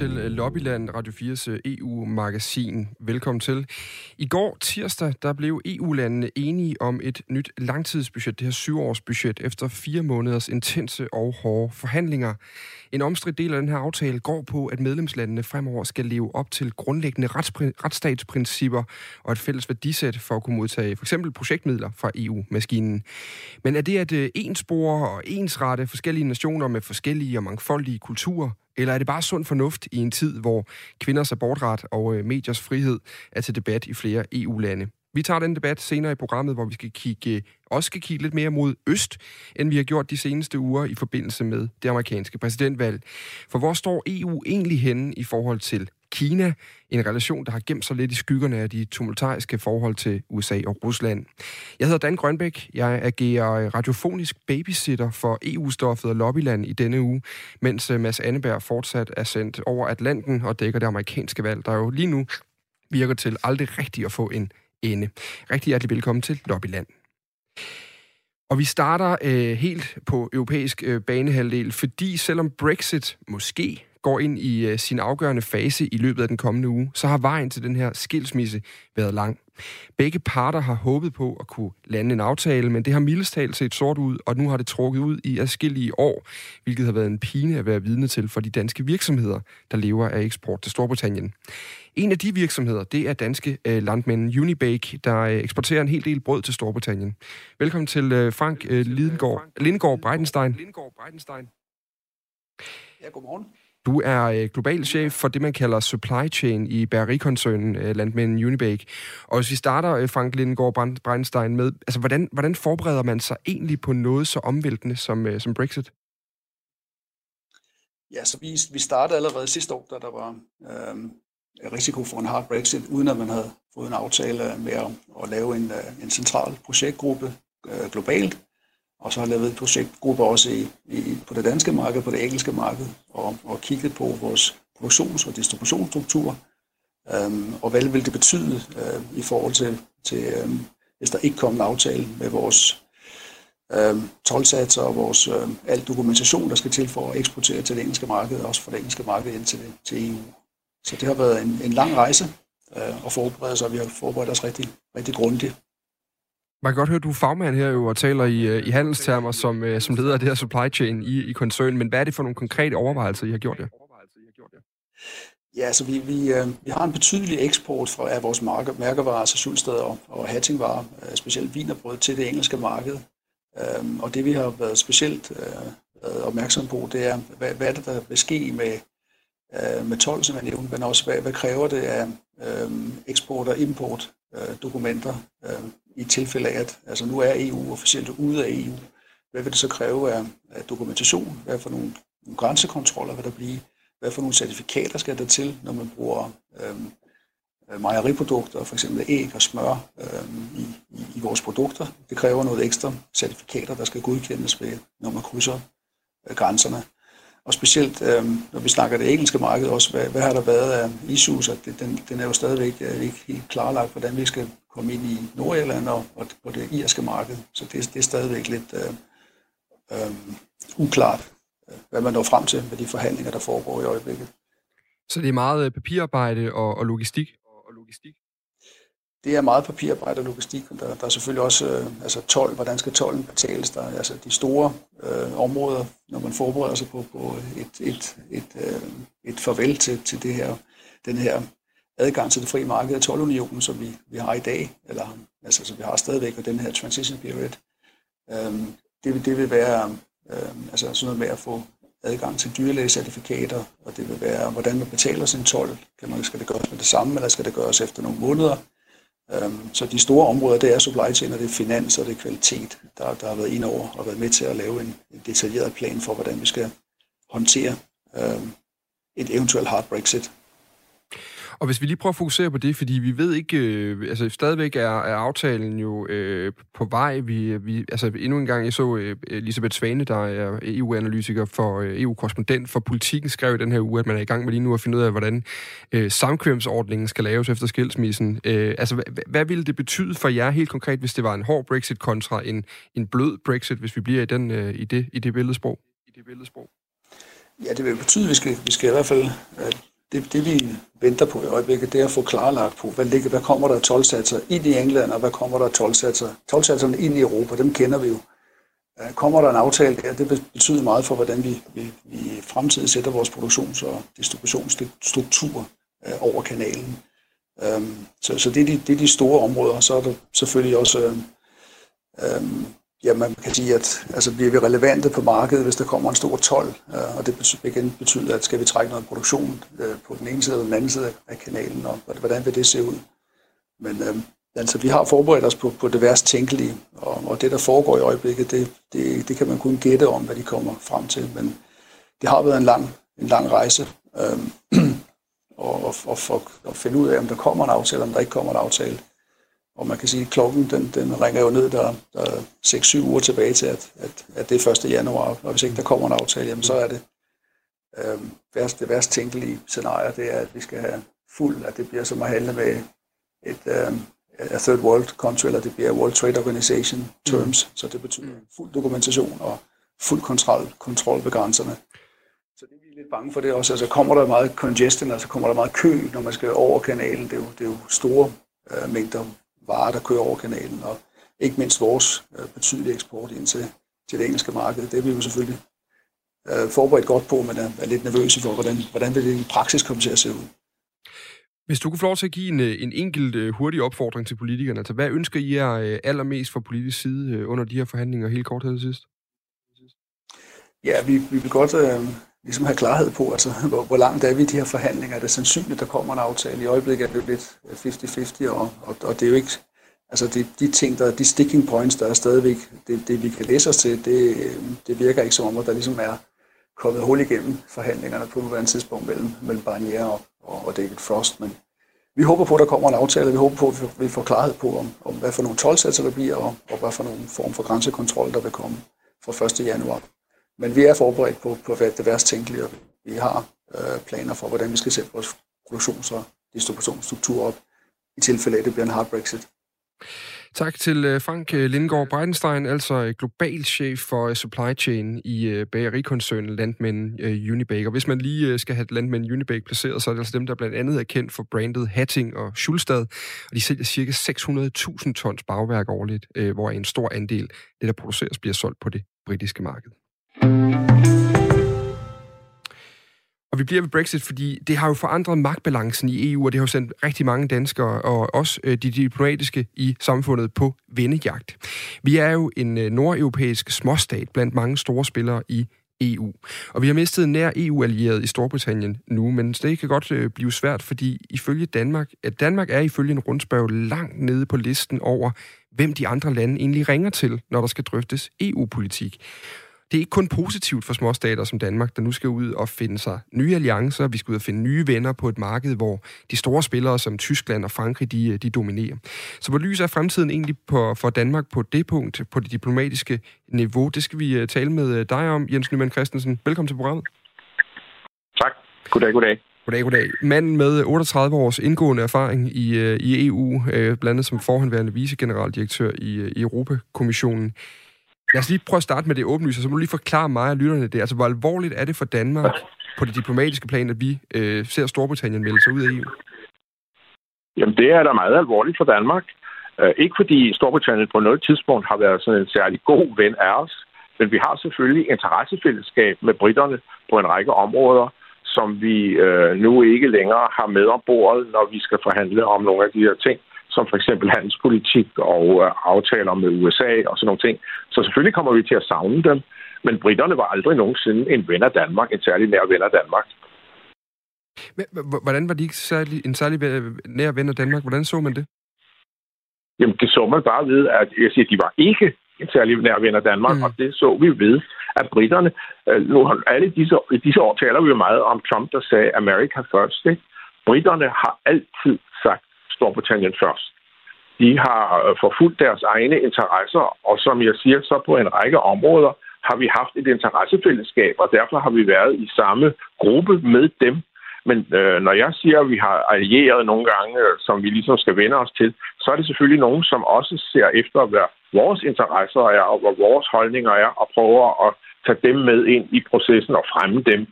til øh, Lobbyland Radio 4's øh, EU-magasin. Velkommen til. I går tirsdag, der blev EU-landene enige om et nyt langtidsbudget, det her syvårsbudget, efter fire måneders intense og hårde forhandlinger. En omstridt del af den her aftale går på, at medlemslandene fremover skal leve op til grundlæggende retsstatsprincipper og et fælles værdisæt for at kunne modtage for eksempel projektmidler fra EU-maskinen. Men er det at øh, enspore og ensrette forskellige nationer med forskellige og mangfoldige kulturer, eller er det bare sund fornuft i en tid, hvor kvinders abortret og øh, mediers frihed er til debat i flere EU-lande? Vi tager den debat senere i programmet, hvor vi skal kigge, øh, også skal kigge lidt mere mod øst, end vi har gjort de seneste uger i forbindelse med det amerikanske præsidentvalg. For hvor står EU egentlig henne i forhold til Kina, en relation, der har gemt sig lidt i skyggerne af de tumultariske forhold til USA og Rusland. Jeg hedder Dan Grønbæk. Jeg agerer radiofonisk babysitter for EU-stoffet og Lobbyland i denne uge, mens øh, Mads Anneberg fortsat er sendt over Atlanten og dækker det amerikanske valg, der jo lige nu virker til aldrig rigtigt at få en ende. Rigtig hjertelig velkommen til Lobbyland. Og vi starter øh, helt på europæisk øh, banehalvdel, fordi selvom Brexit måske går ind i øh, sin afgørende fase i løbet af den kommende uge, så har vejen til den her skilsmisse været lang. Begge parter har håbet på at kunne lande en aftale, men det har mildest talt set sort ud, og nu har det trukket ud i adskillige år, hvilket har været en pine at være vidne til for de danske virksomheder, der lever af eksport til Storbritannien. En af de virksomheder, det er danske øh, landmænd Unibake, der øh, eksporterer en hel del brød til Storbritannien. Velkommen til øh, Frank øh, Lidengård, Lindegård Breitenstein. Ja, godmorgen. Du er øh, global chef for det, man kalder supply chain i bærerikoncernen øh, Landmænd Unibake. Og hvis vi starter, øh, Frank Lindengård Breinstein, med, altså, hvordan, hvordan forbereder man sig egentlig på noget så omvæltende som, øh, som Brexit? Ja, så vi, vi startede allerede sidste år, da der var øh, risiko for en hard Brexit, uden at man havde fået en aftale med at, at lave en, øh, en central projektgruppe øh, globalt, og så har lavet projektgrupper også i, i, på det danske marked, på det engelske marked, og, og kigget på vores produktions- og distributionsstruktur, øhm, og hvad vil det betyde øh, i forhold til, til øhm, hvis der ikke kom en aftale med vores øhm, tolvsatser og vores øh, al dokumentation, der skal til for at eksportere til det engelske marked, og også for det engelske marked ind til, til EU. Så det har været en, en lang rejse øh, at forberede sig, og vi har forberedt os rigtig, rigtig grundigt. Man kan godt høre, at du er fagmand her jo, og taler i, øh, i handelstermer som, øh, som leder af det her supply chain i, i koncernen. Men hvad er det for nogle konkrete overvejelser, I har gjort jer? Ja, så vi, vi, øh, vi har en betydelig eksport fra, af vores marker, mærkevarer, altså sulsteder og, og hattingvarer, øh, specielt vinerbrød til det engelske marked. Øh, og det vi har været specielt øh, opmærksom på, det er, hvad, hvad er det, der vil ske med, øh, med 12, som jeg nævnte, men også hvad, hvad kræver det af øh, eksport og import øh, dokumenter øh, i tilfælde af, at altså nu er EU officielt ude af EU. Hvad vil det så kræve af, af dokumentation? Hvad for nogle, nogle grænsekontroller vil der blive? Hvad for nogle certifikater skal der til, når man bruger øhm, øh, mejeriprodukter, for eksempel æg og smør øhm, i, i, i vores produkter? Det kræver noget ekstra certifikater, der skal godkendes ved, når man krydser øh, grænserne. Og specielt, øh, når vi snakker det engelske marked også, hvad, hvad har der været af issues? At det, den, den er jo stadigvæk øh, ikke helt klarlagt, hvordan vi skal komme ind i Nordjylland og, og på det irske marked. Så det, det er stadigvæk lidt øh, øh, uklart, hvad man når frem til med de forhandlinger, der foregår i øjeblikket. Så det er meget øh, papirarbejde og, og logistik? Og logistik? Det er meget papirarbejde og logistik, og der, der er selvfølgelig også øh, altså 12, hvordan skal tolden betales. Der er altså de store øh, områder, når man forbereder sig på, på et, et, et, øh, et farvel til, til det her, den her adgang til det frie marked af tolvunionen, som vi, vi har i dag, eller altså, som vi har stadigvæk, og den her transition period. øhm, det, det vil være øhm, altså sådan noget med at få adgang til dyrlægecertifikater, og det vil være, hvordan man betaler sin tolv. Kan man, skal det gøres med det samme, eller skal det gøres efter nogle måneder? Øhm, så de store områder, det er supply chain, og det er finans, og det er kvalitet, der, der har været ind over og været med til at lave en, en detaljeret plan for, hvordan vi skal håndtere øhm, et eventuelt hard Brexit. Og hvis vi lige prøver at fokusere på det, fordi vi ved ikke, øh, altså stadigvæk er, er aftalen jo øh, på vej. Vi, vi, altså endnu en gang, jeg så øh, Elisabeth Svane, der er EU-analytiker for øh, EU-korrespondent for politikken, skrev i den her uge, at man er i gang med lige nu at finde ud af, hvordan øh, samkvemsordningen skal laves efter skilsmissen. Øh, altså, hvad, hvad ville det betyde for jer helt konkret, hvis det var en hård Brexit kontra en, en blød Brexit, hvis vi bliver i, den, øh, i, det, i det billedsprog? I det billedsprog? Ja, det vil betyde, at vi skal, vi skal i hvert fald det, det vi venter på i øjeblikket, det er at få klarlagt på, hvad, ligger, hvad kommer der af tolvsatser ind i England, og hvad kommer der af tolvsatser, tolvsatserne ind i Europa, dem kender vi jo. Øh, kommer der en aftale der, det betyder meget for, hvordan vi, vi, vi i fremtiden sætter vores produktions- og distributionsstruktur øh, over kanalen. Øhm, så, så det, er de, det er de store områder. Så er der selvfølgelig også, øh, øh, ja, man kan sige, at altså, bliver vi relevante på markedet, hvis der kommer en stor 12, øh, og det betyder, igen betyder, at skal vi trække noget produktion øh, på den ene side eller den anden side af kanalen, og hvordan vil det se ud? Men øh, altså, vi har forberedt os på, på det værst tænkelige, og, og det, der foregår i øjeblikket, det, det, det kan man kun gætte om, hvad de kommer frem til, men det har været en lang, en lang rejse. Øh, og, og, og for at finde ud af, om der kommer en aftale, eller om der ikke kommer en aftale. Og man kan sige, at klokken den, den ringer jo ned, der, der er 6-7 uger tilbage til, at, at, at det er 1. januar, og hvis ikke der kommer en aftale, jamen, så er det øh, værst, det værst tænkelige scenarie, det er, at vi skal have fuld, at det bliver som at handle med et øh, a third world country, eller det bliver World Trade Organization terms, mm. så det betyder fuld dokumentation og fuld kontrol, kontrol ved grænserne. Så det er vi lidt bange for det også. Altså kommer der meget congestion, altså kommer der meget kø, når man skal over kanalen. Det er jo, det er jo store øh, mængder varer, der kører over kanalen, og ikke mindst vores øh, betydelige eksport ind til, til det engelske marked. Det er vi jo selvfølgelig øh, forberedt godt på, men er, er lidt nervøse for, hvordan, hvordan vil det i praksis komme til at se ud. Hvis du kunne få lov til at give en, øh, en enkelt uh, hurtig opfordring til politikerne, altså hvad ønsker I jer uh, allermest fra politisk side under de her forhandlinger helt kort her sidst? Ja, vi, vi vil godt uh, ligesom have klarhed på, altså, hvor, hvor langt er vi i de her forhandlinger. Er det sandsynligt, der kommer en aftale? I øjeblikket er det lidt øh, 50-50, og, og, og det er jo ikke... Altså, de, de ting, der de sticking points, der er stadigvæk, det, det vi kan læse os til, det, øh, det virker ikke som om, at der ligesom er kommet hul igennem forhandlingerne på nuværende tidspunkt mellem, mellem Barnier og, og, og David Frost. Men vi håber på, at der kommer en aftale. Vi håber på, at vi får klarhed på, om, om hvad for nogle tolvsatser der bliver, og, og hvad for nogle form for grænsekontrol, der vil komme fra 1. januar. Men vi er forberedt på, på det værst tænkelige, og vi har øh, planer for, hvordan vi skal sætte vores produktions- og distributionsstruktur op, i tilfælde af, at det bliver en hard Brexit. Tak til øh, Frank øh, Lindgaard Breitenstein, altså øh, global chef for supply chain i bagerikoncernen Landmænd Unibaker. Hvis man lige skal have Landmænd Unibake placeret, så er det altså dem, der blandt andet er kendt for brandet Hatting og Schulstad, og de sælger ca. 600.000 tons bagværk årligt, hvor en stor andel det, der produceres, bliver solgt på det britiske marked. Og vi bliver ved Brexit, fordi det har jo forandret magtbalancen i EU, og det har jo sendt rigtig mange danskere og også øh, de diplomatiske i samfundet på vendejagt. Vi er jo en øh, nordeuropæisk småstat blandt mange store spillere i EU. Og vi har mistet en nær EU-allieret i Storbritannien nu, men det kan godt øh, blive svært, fordi ifølge Danmark, at Danmark er ifølge en rundspørg langt nede på listen over, hvem de andre lande egentlig ringer til, når der skal drøftes EU-politik det er ikke kun positivt for småstater som Danmark, der nu skal ud og finde sig nye alliancer. Vi skal ud og finde nye venner på et marked, hvor de store spillere som Tyskland og Frankrig, de, de dominerer. Så hvor lys er fremtiden egentlig på, for Danmark på det punkt, på det diplomatiske niveau? Det skal vi uh, tale med uh, dig om, Jens Nyman Christensen. Velkommen til programmet. Tak. Goddag, goddag. Goddag, goddag. Manden med 38 års indgående erfaring i, uh, i EU, blandt andet som forhenværende vicegeneraldirektør i, i Europakommissionen. Lad os lige prøve at starte med det åbenlyse, så må du lige forklare mig og lytterne det. Altså, hvor alvorligt er det for Danmark på det diplomatiske plan, at vi øh, ser Storbritannien melde sig ud af EU? Jamen, det er da meget alvorligt for Danmark. Uh, ikke fordi Storbritannien på noget tidspunkt har været sådan en særlig god ven af os, men vi har selvfølgelig interessefællesskab med britterne på en række områder, som vi uh, nu ikke længere har med om bordet, når vi skal forhandle om nogle af de her ting som for eksempel handelspolitik og øh, aftaler med USA og sådan nogle ting. Så selvfølgelig kommer vi til at savne dem, men britterne var aldrig nogensinde en ven af Danmark, en særlig nær ven af Danmark. Hvordan var de ikke særlig, en særlig nær ven af Danmark? Hvordan så man det? Jamen, det så man bare ved, at jeg siger, de var ikke en særlig nær ven af Danmark, mm. og det så vi ved, at britterne, øh, nu alle disse, disse år taler vi jo meget om Trump, der sagde America first. Ikke? Britterne har altid Storbritannien først. De har øh, forfulgt deres egne interesser, og som jeg siger, så på en række områder har vi haft et interessefællesskab, og derfor har vi været i samme gruppe med dem. Men øh, når jeg siger, at vi har allieret nogle gange, øh, som vi ligesom skal vende os til, så er det selvfølgelig nogen, som også ser efter, hvad vores interesser er, og hvad vores holdninger er, og prøver at tage dem med ind i processen og fremme dem.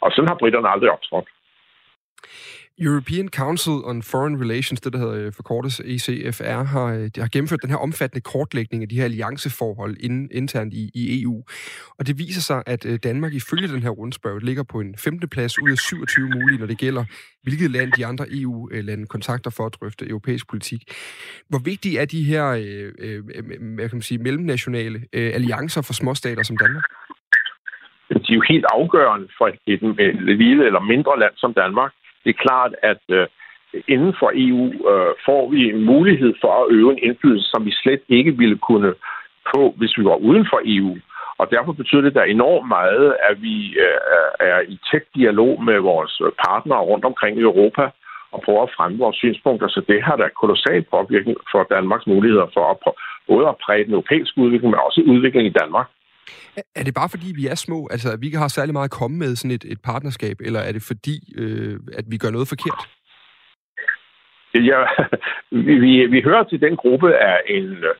Og sådan har britterne aldrig optrådt. European Council on Foreign Relations, det der hedder øh, forkortes ECFR, har, øh, de har gennemført den her omfattende kortlægning af de her allianceforhold in, internt i, i EU. Og det viser sig, at øh, Danmark ifølge den her rundspørg ligger på en 15. plads ud af 27 mulige, når det gælder, hvilket land de andre EU-lande kontakter for at drøfte europæisk politik. Hvor vigtige er de her øh, øh, hvad kan man sige, mellemnationale øh, alliancer for småstater som Danmark? De er jo helt afgørende for et, et, et lille eller mindre land som Danmark, det er klart, at øh, inden for EU øh, får vi en mulighed for at øve en indflydelse, som vi slet ikke ville kunne få, hvis vi var uden for EU. Og derfor betyder det da enormt meget, at vi øh, er i tæt dialog med vores partnere rundt omkring i Europa og prøver at fremme vores synspunkter. Så det har da kolossal påvirkning for Danmarks muligheder for at både at præge den europæiske udvikling, men også udvikling i Danmark. Er det bare fordi, vi er små, altså at vi ikke har særlig meget at komme med sådan et, et partnerskab, eller er det fordi, øh, at vi gør noget forkert? Ja, vi, vi hører til den gruppe af en øh,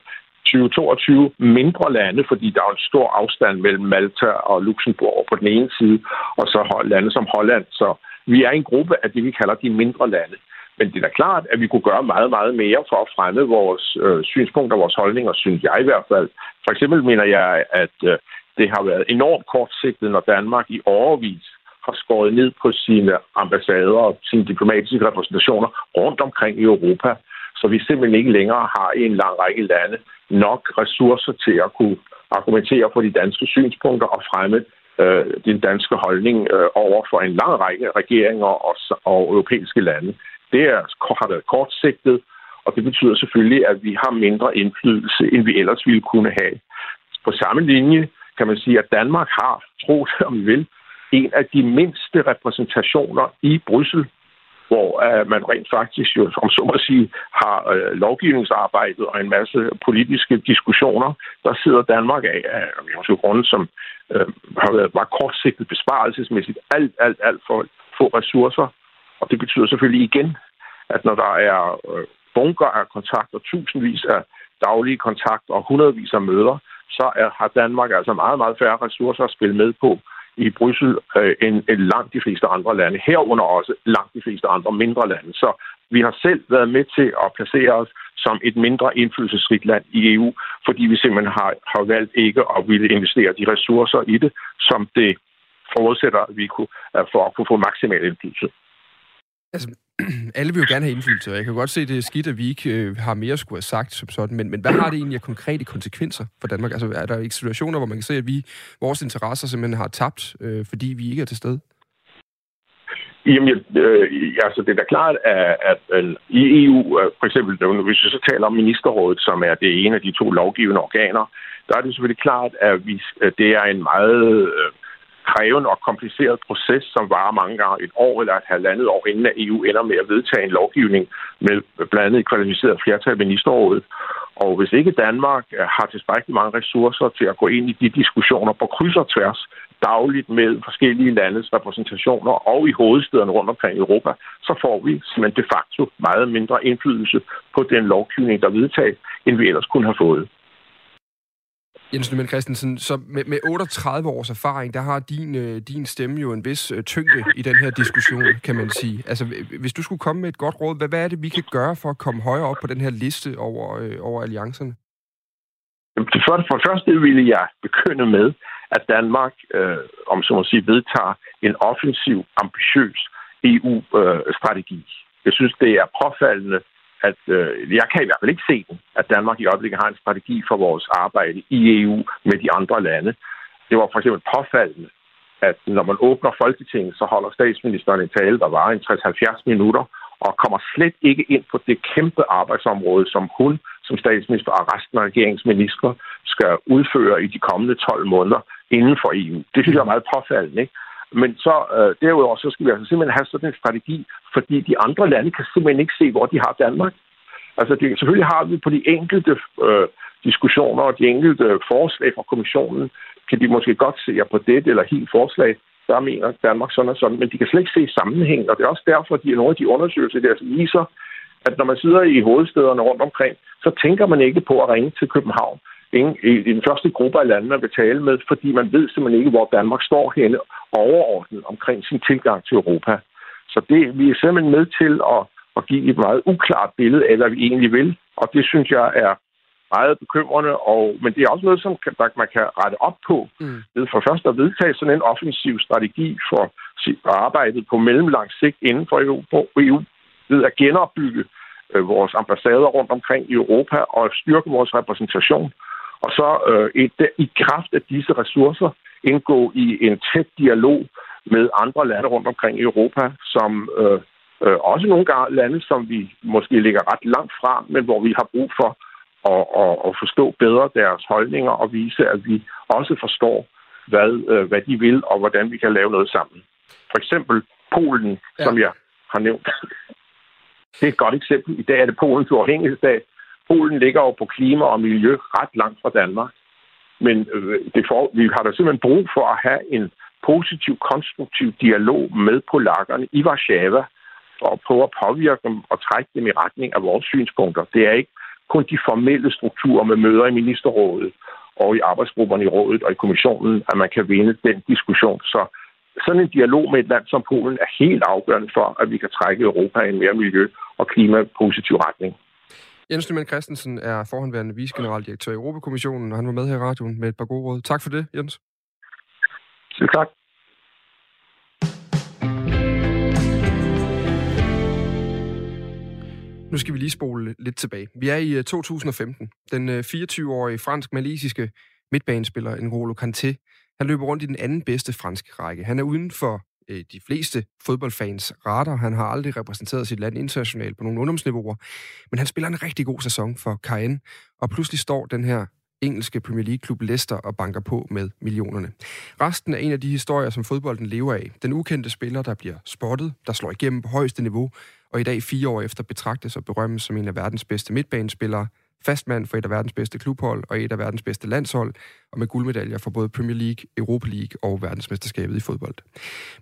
2022 mindre lande, fordi der er en stor afstand mellem Malta og Luxembourg på den ene side, og så lande som Holland. Så vi er en gruppe af det, vi kalder de mindre lande. Men det er da klart, at vi kunne gøre meget, meget mere for at fremme vores øh, synspunkter, vores holdninger, synes jeg i hvert fald. For eksempel mener jeg, at øh, det har været enormt kortsigtet, når Danmark i overvis har skåret ned på sine ambassader og sine diplomatiske repræsentationer rundt omkring i Europa, så vi simpelthen ikke længere har i en lang række lande nok ressourcer til at kunne argumentere for de danske synspunkter og fremme øh, den danske holdning øh, over for en lang række regeringer og, og europæiske lande. Det er, har været kortsigtet, og det betyder selvfølgelig, at vi har mindre indflydelse, end vi ellers ville kunne have. På samme linje kan man sige, at Danmark har, tro det om vi vil, en af de mindste repræsentationer i Bryssel, hvor uh, man rent faktisk jo, som så må sige, har uh, lovgivningsarbejdet og en masse politiske diskussioner. Der sidder Danmark af, af uh, grunde, som uh, har været meget kortsigtet besparelsesmæssigt, alt, alt, alt for få ressourcer. Og det betyder selvfølgelig igen, at når der er øh, bunker af kontakter, tusindvis af daglige kontakter og hundredvis af møder, så er, har Danmark altså meget, meget færre ressourcer at spille med på i Bryssel øh, end, end langt de fleste andre lande. Herunder også langt de fleste andre mindre lande. Så vi har selv været med til at placere os som et mindre indflydelsesrigt land i EU, fordi vi simpelthen har, har valgt ikke at ville investere de ressourcer i det, som det forudsætter, at vi kunne, for at kunne få maksimal indflydelse. Altså, alle vil jo gerne have indflydelse, og jeg kan godt se, at det er skidt, at vi ikke øh, har mere skulle have sagt som sådan, men, men hvad har det egentlig af konkrete konsekvenser for Danmark? Altså, er der ikke situationer, hvor man kan se, at vi, vores interesser simpelthen har tabt, øh, fordi vi ikke er til stede? Jamen, øh, altså det er da klart, at, at, at i EU, øh, for eksempel, hvis vi så taler om ministerrådet, som er det ene af de to lovgivende organer, der er det selvfølgelig klart, at vi, øh, det er en meget øh, krævende og kompliceret proces, som varer mange gange et år eller et halvandet år, inden at EU ender med at vedtage en lovgivning med blandt andet et kvalificeret flertal i ministerrådet. Og hvis ikke Danmark øh, har tilstrækkeligt mange ressourcer til at gå ind i de diskussioner på kryds og tværs dagligt med forskellige landes repræsentationer og i hovedstederne rundt omkring i Europa, så får vi simpelthen de facto meget mindre indflydelse på den lovgivning, der vedtages, end vi ellers kunne have fået. Jens Nødmen Christensen, så med, med 38 års erfaring, der har din, øh, din stemme jo en vis øh, tyngde i den her diskussion, kan man sige. Altså, hvis du skulle komme med et godt råd, hvad, hvad er det, vi kan gøre for at komme højere op på den her liste over, øh, over alliancerne? For det første ville jeg begynde med, at Danmark, øh, om så må sige, vedtager en offensiv, ambitiøs EU-strategi. Øh, jeg synes, det er påfaldende, at øh, jeg kan i hvert fald ikke se den, at Danmark i øjeblikket har en strategi for vores arbejde i EU med de andre lande. Det var for eksempel påfaldende, at når man åbner Folketinget, så holder statsministeren en tale, der var en 60-70 minutter, og kommer slet ikke ind på det kæmpe arbejdsområde, som hun som statsminister og resten af regeringsminister skal udføre i de kommende 12 måneder inden for EU. Det synes jeg er meget påfaldende. Ikke? Men så øh, derudover, så skal vi altså simpelthen have sådan en strategi, fordi de andre lande kan simpelthen ikke se, hvor de har Danmark. Altså det, selvfølgelig har vi på de enkelte øh, diskussioner og de enkelte forslag fra kommissionen, kan de måske godt se, at på det eller helt forslag, der mener Danmark sådan og sådan, men de kan slet ikke se sammenhæng, og det er også derfor, at de, nogle af de undersøgelser der altså viser, at når man sidder i hovedstederne rundt omkring, så tænker man ikke på at ringe til København ingen, i, den første gruppe af lande, man vil tale med, fordi man ved simpelthen ikke, hvor Danmark står henne overordnet omkring sin tilgang til Europa. Så det, vi er simpelthen med til at, at give et meget uklart billede af, hvad vi egentlig vil. Og det synes jeg er meget bekymrende, og, men det er også noget, som kan, der, man kan rette op på mm. ved for først at vedtage sådan en offensiv strategi for arbejdet på mellemlang sigt inden for EU, EU ved at genopbygge øh, vores ambassader rundt omkring i Europa og styrke vores repræsentation. Og så øh, et, i kraft af disse ressourcer indgå i en tæt dialog med andre lande rundt omkring i Europa, som øh, øh, også nogle gange lande, som vi måske ligger ret langt fra, men hvor vi har brug for at, at, at forstå bedre deres holdninger og vise, at vi også forstår, hvad, øh, hvad de vil, og hvordan vi kan lave noget sammen. For eksempel Polen, ja. som jeg har nævnt. Det er et godt eksempel. I dag er det Polens uafhængighedsdag. Polen ligger jo på klima og miljø ret langt fra Danmark. Men øh, det for, vi har da simpelthen brug for at have en positiv, konstruktiv dialog med polakkerne i Warszawa, for at prøve at påvirke dem og trække dem i retning af vores synspunkter. Det er ikke kun de formelle strukturer med møder i ministerrådet og i arbejdsgrupperne i rådet og i kommissionen, at man kan vinde den diskussion. Så sådan en dialog med et land som Polen er helt afgørende for, at vi kan trække Europa i en mere miljø- og klimapositiv retning. Jens Nyman Christensen er forhåndværende vicegeneraldirektør i Europakommissionen, og han var med her i radioen med et par gode råd. Tak for det, Jens. Selv tak. Nu skal vi lige spole lidt tilbage. Vi er i 2015. Øh, den 24-årige øh, fransk-malisiske midtbanespiller N'Golo Kanté, han løber rundt i den anden bedste franske række. Han er uden for øh, de fleste fodboldfans radar. Han har aldrig repræsenteret sit land internationalt på nogle ungdomsniveauer, men han spiller en rigtig god sæson for Caen, og pludselig står den her engelske Premier League-klub Leicester og banker på med millionerne. Resten er en af de historier, som fodbolden lever af. Den ukendte spiller, der bliver spottet, der slår igennem på højeste niveau, og i dag fire år efter betragtes og berømmes som en af verdens bedste midtbanespillere, fastmand for et af verdens bedste klubhold og et af verdens bedste landshold, og med guldmedaljer for både Premier League, Europa League og verdensmesterskabet i fodbold.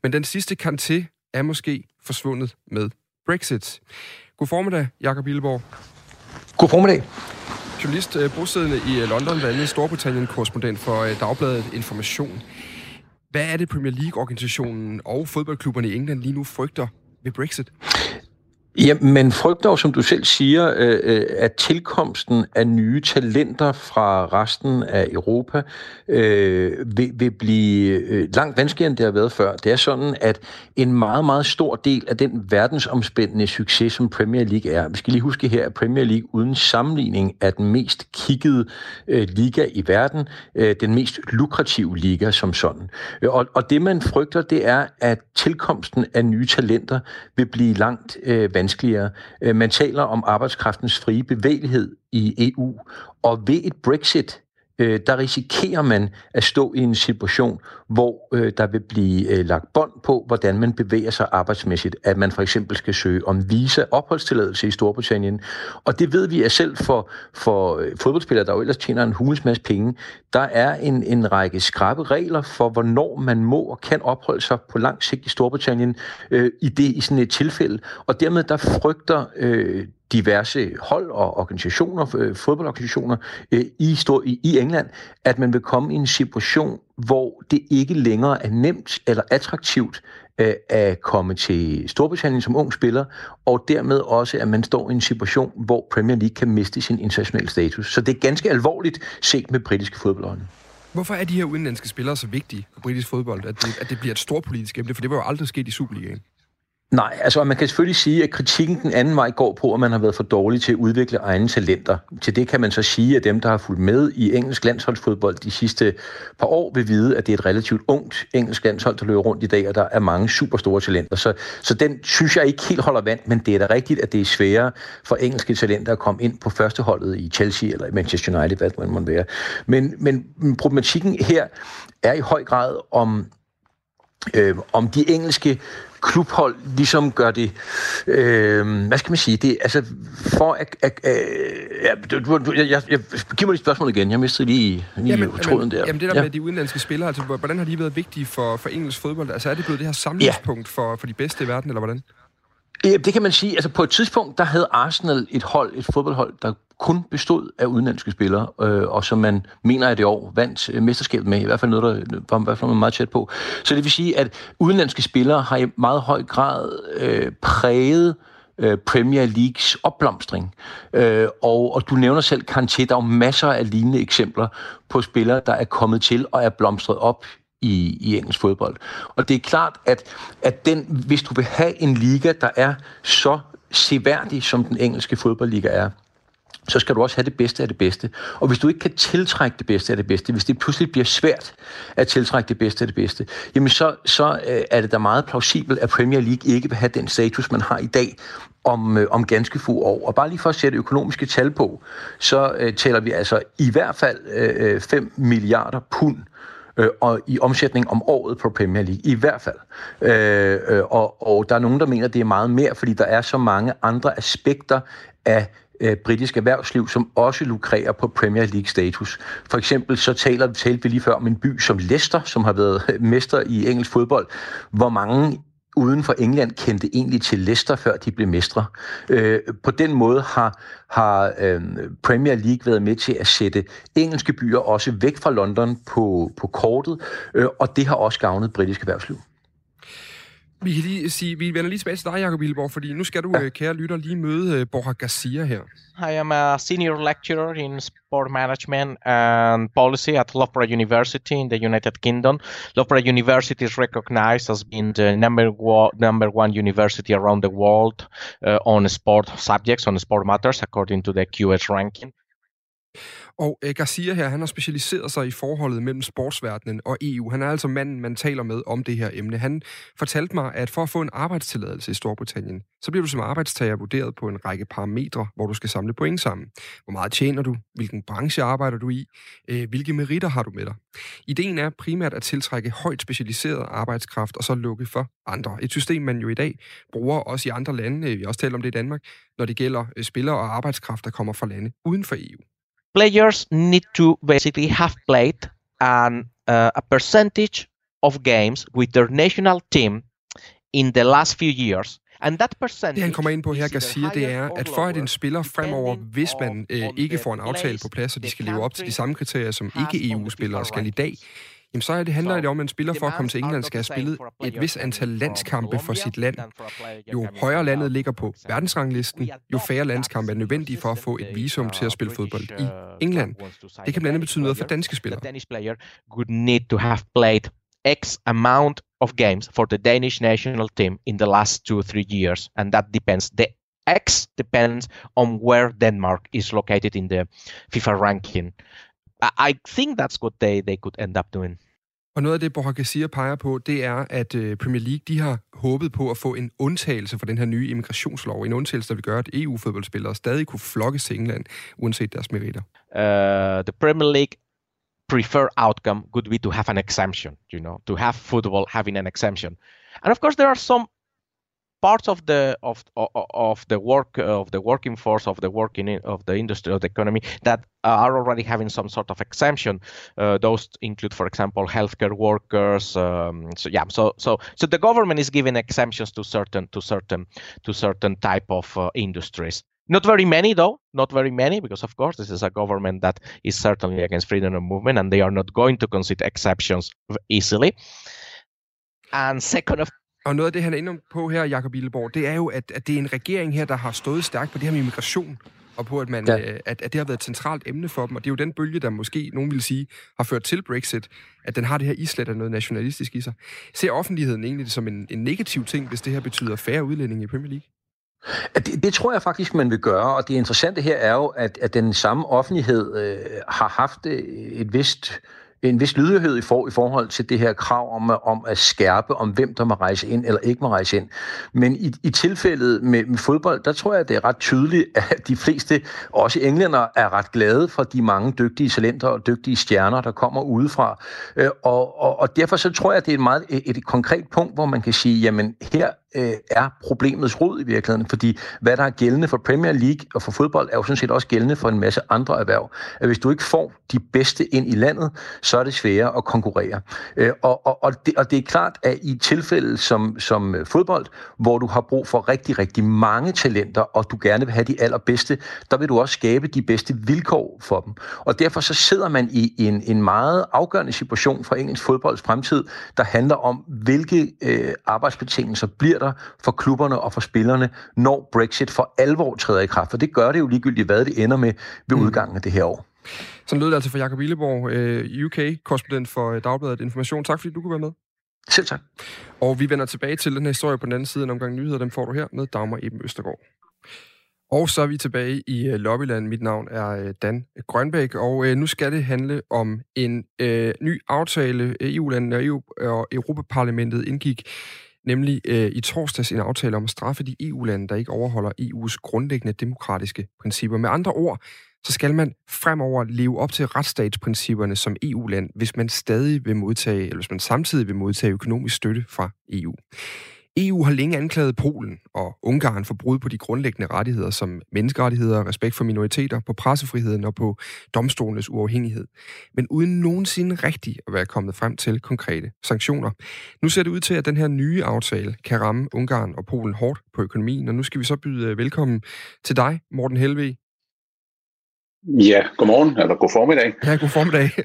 Men den sidste Kanté er måske forsvundet med Brexit. God formiddag, Jakob Illeborg. God formiddag. Journalist øh, bosiddende i øh, London, blandt andet Storbritannien, korrespondent for øh, Dagbladet Information. Hvad er det Premier League-organisationen og fodboldklubberne i England lige nu frygter ved Brexit? Ja, men frygter jo, som du selv siger, øh, øh, at tilkomsten af nye talenter fra resten af Europa øh, vil, vil blive øh, langt vanskeligere, end det har været før. Det er sådan, at en meget, meget stor del af den verdensomspændende succes, som Premier League er, vi skal lige huske her, at Premier League uden sammenligning er den mest kiggede øh, liga i verden, øh, den mest lukrative liga som sådan. Øh, og, og det, man frygter, det er, at tilkomsten af nye talenter vil blive langt øh, vanskeligere vanskeligere. Øh, man taler om arbejdskraftens frie bevægelighed i EU, og ved et Brexit, øh, der risikerer man at stå i en situation, hvor øh, der vil blive øh, lagt bånd på, hvordan man bevæger sig arbejdsmæssigt. At man for eksempel skal søge om visa opholdstilladelse i Storbritannien. Og det ved vi at selv for, for øh, fodboldspillere, der jo ellers tjener en hulens masse penge, der er en, en række skrappe regler for, hvornår man må og kan opholde sig på lang sigt i Storbritannien øh, i det i sådan et tilfælde. Og dermed der frygter øh, diverse hold og organisationer, øh, fodboldorganisationer øh, i, stor, i, i England, at man vil komme i en situation, hvor det ikke længere er nemt eller attraktivt øh, at komme til Storbritannien som ung spiller, og dermed også, at man står i en situation, hvor Premier League kan miste sin internationale status. Så det er ganske alvorligt set med britiske fodboldøjne. Hvorfor er de her udenlandske spillere så vigtige for britisk fodbold, at det, at det bliver et stort politisk emne? For det var jo aldrig sket i Superligaen. Nej, altså man kan selvfølgelig sige, at kritikken den anden vej går på, at man har været for dårlig til at udvikle egne talenter. Til det kan man så sige, at dem, der har fulgt med i engelsk landsholdsfodbold de sidste par år, vil vide, at det er et relativt ungt engelsk landshold, der løber rundt i dag, og der er mange superstore talenter. Så, så den synes jeg ikke helt holder vand, men det er da rigtigt, at det er sværere for engelske talenter at komme ind på førsteholdet i Chelsea eller i Manchester United, hvad man må være. Men, men problematikken her er i høj grad om øh, om de engelske klubhold ligesom gør det, øh, hvad skal man sige, det altså for at, at, at ja, du, du, jeg, jeg, jeg, giv mig et spørgsmål igen, jeg mistede lige, lige jamen, tråden der. Jamen det der ja. med de udenlandske spillere, altså hvordan har de været vigtige for, for engelsk fodbold? Altså er det blevet det her samlingspunkt ja. for, for de bedste i verden, eller hvordan? Det kan man sige. Altså på et tidspunkt, der havde Arsenal et hold, et fodboldhold, der kun bestod af udenlandske spillere, øh, og som man mener, at det år vandt øh, mesterskabet med, i hvert fald noget, der var i hvert fald meget tæt på. Så det vil sige, at udenlandske spillere har i meget høj grad øh, præget øh, Premier Leagues opblomstring. Øh, og, og du nævner selv Kanté, der er jo masser af lignende eksempler på spillere, der er kommet til og er blomstret op i, i engelsk fodbold. Og det er klart, at, at den, hvis du vil have en liga, der er så seværdig, som den engelske fodboldliga er, så skal du også have det bedste af det bedste. Og hvis du ikke kan tiltrække det bedste af det bedste, hvis det pludselig bliver svært at tiltrække det bedste af det bedste, jamen så, så øh, er det da meget plausibelt, at Premier League ikke vil have den status, man har i dag om, øh, om ganske få år. Og bare lige for at sætte økonomiske tal på, så øh, tæller vi altså i hvert fald øh, øh 5 milliarder pund øh, og i omsætning om året på Premier League, i hvert fald. Øh, og, og der er nogen, der mener, at det er meget mere, fordi der er så mange andre aspekter af øh, britisk erhvervsliv, som også lukrerer på Premier League-status. For eksempel så taler, talte vi lige før om en by som Leicester, som har været mester i engelsk fodbold. Hvor mange uden for England kendte egentlig til Leicester, før de blev mestre. Øh, på den måde har, har øh, Premier League været med til at sætte engelske byer også væk fra London på, på kortet, øh, og det har også gavnet britisk erhvervsliv. Vi kan lige sige, vi vender lige tilbage til dig, Jacob fordi nu skal du, ja. Øh, kære lytter, lige møde uh, Borja Garcia her. I am a senior lecturer in sport management and policy at Loughborough University in the United Kingdom. Loughborough University is recognized as being the number one, number one university around the world uh, on sport subjects, on sport matters, according to the QS ranking. Og øh, Garcia her, han har specialiseret sig i forholdet mellem sportsverdenen og EU. Han er altså manden, man taler med om det her emne. Han fortalte mig, at for at få en arbejdstilladelse i Storbritannien, så bliver du som arbejdstager vurderet på en række parametre, hvor du skal samle point sammen. Hvor meget tjener du? Hvilken branche arbejder du i? Øh, hvilke meritter har du med dig? Ideen er primært at tiltrække højt specialiseret arbejdskraft og så lukke for andre. Et system, man jo i dag bruger også i andre lande, vi har også talt om det i Danmark, når det gælder øh, spillere og arbejdskraft, der kommer fra lande uden for EU. Players need to basically have played an, uh, a percentage of games with their national team in the last few years. And that percentage det han kommer ind på her, Garcia, det er, at for at en spiller fremover, hvis man øh, ikke får en aftale på plads, og de skal leve op til de samme kriterier, som ikke-EU-spillere skal i dag, jamen så er det, handler det om, at en spiller for at komme til England skal have spillet et vis antal landskampe for sit land. Jo højere landet ligger på verdensranglisten, jo færre landskampe er nødvendige for at få et visum til at spille fodbold i England. Det kan blandt andet betyde noget for danske spillere. Danish player would need to have played X amount of games for the Danish national team in the last two, three years, and that depends. The X depends on where Denmark is located in the FIFA ranking. I think that's what they, they could end up doing. Og noget af det, Borja Garcia peger på, det er, at øh, Premier League de har håbet på at få en undtagelse for den her nye immigrationslov. En undtagelse, der vil gøre, at EU-fodboldspillere stadig kunne flokkes til England, uanset deres meritter. Uh, the Premier League prefer outcome would be to have an exemption, you know, to have football having an exemption. And of course, there are some parts of the of of the work of the working force of the working of the industry of the economy that are already having some sort of exemption. Uh, those include, for example, healthcare workers. Um, so yeah, so so so the government is giving exemptions to certain to certain to certain type of uh, industries. Not very many, though. Not very many, because of course this is a government that is certainly against freedom of movement, and they are not going to consider exceptions easily. And second of Og noget af det, han er inde på her, Jakob Illeborg, det er jo, at, at det er en regering her, der har stået stærkt på det her med immigration, og på, at, man, ja. øh, at, at det har været et centralt emne for dem. Og det er jo den bølge, der måske, nogen vil sige, har ført til Brexit, at den har det her islet af noget nationalistisk i sig. Ser offentligheden egentlig det som en, en negativ ting, hvis det her betyder færre udlændinge i Premier League? Det, det tror jeg faktisk, man vil gøre, og det interessante her er jo, at, at den samme offentlighed øh, har haft øh, et vist en vis lydhørhed i, for, i forhold til det her krav om, om at skærpe, om hvem der må rejse ind eller ikke må rejse ind. Men i, i tilfældet med, med fodbold, der tror jeg, det er ret tydeligt, at de fleste, også englænder, er ret glade for de mange dygtige talenter og dygtige stjerner, der kommer udefra. Øh, og, og, og derfor så tror jeg, det er et meget et, et konkret punkt, hvor man kan sige, jamen her øh, er problemets rod i virkeligheden, fordi hvad der er gældende for Premier League og for fodbold, er jo sådan set også gældende for en masse andre erhverv. At hvis du ikke får de bedste ind i landet, så er det sværere at konkurrere. Øh, og, og, og, det, og det er klart, at i tilfælde som, som øh, fodbold, hvor du har brug for rigtig, rigtig mange talenter, og du gerne vil have de allerbedste, der vil du også skabe de bedste vilkår for dem. Og derfor så sidder man i en, en meget afgørende situation for engelsk fodbolds fremtid, der handler om, hvilke øh, arbejdsbetingelser bliver der for klubberne og for spillerne, når Brexit for alvor træder i kraft. For det gør det jo ligegyldigt, hvad det ender med ved mm. udgangen af det her år. Sådan lød det altså for Jakob Illeborg, øh, UK-korrespondent for øh, Dagbladet Information. Tak fordi du kunne være med. Selv tak. Og vi vender tilbage til den her historie på den anden side en omgang nyheder. Dem får du her med Dagmar Eben Østergaard. Og så er vi tilbage i uh, Lobbyland. Mit navn er Dan Grønbæk, og nu skal det handle om en uh, ny aftale, EU-landene og, EU og Europaparlamentet indgik, nemlig øh, i torsdags en aftale om at straffe de EU-lande, der ikke overholder EU's grundlæggende demokratiske principper. Med andre ord, så skal man fremover leve op til retsstatsprincipperne som EU-land, hvis man stadig vil modtage, eller hvis man samtidig vil modtage økonomisk støtte fra EU. EU har længe anklaget Polen og Ungarn for brud på de grundlæggende rettigheder som menneskerettigheder, respekt for minoriteter, på pressefriheden og på domstolenes uafhængighed. Men uden nogensinde rigtig at være kommet frem til konkrete sanktioner. Nu ser det ud til, at den her nye aftale kan ramme Ungarn og Polen hårdt på økonomien, og nu skal vi så byde øh, velkommen til dig, Morten Helve. Ja, godmorgen, eller god formiddag. Ja, god formiddag.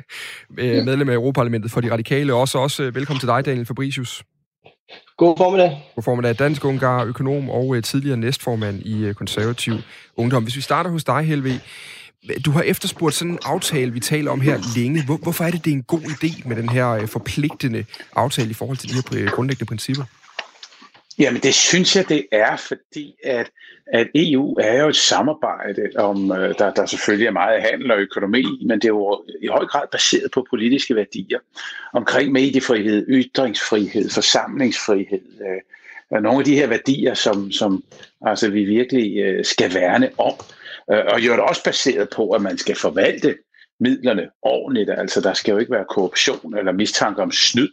Øh, medlem af Europaparlamentet for de radikale. Også, også øh, velkommen til dig, Daniel Fabricius. God formiddag. God formiddag. Dansk ungar, økonom og øh, tidligere næstformand i øh, konservativ ungdom. Hvis vi starter hos dig, Helve. Du har efterspurgt sådan en aftale, vi taler om her længe. Hvor, hvorfor er det, det er en god idé med den her øh, forpligtende aftale i forhold til de her grundlæggende principper? Jamen det synes jeg, det er, fordi at, at EU er jo et samarbejde, om øh, der, der selvfølgelig er meget handel og økonomi, men det er jo i høj grad baseret på politiske værdier omkring mediefrihed, ytringsfrihed, forsamlingsfrihed. Øh, nogle af de her værdier, som, som altså, vi virkelig øh, skal værne om. Øh, og jo er det også baseret på, at man skal forvalte midlerne ordentligt. Altså der skal jo ikke være korruption eller mistanke om snyd,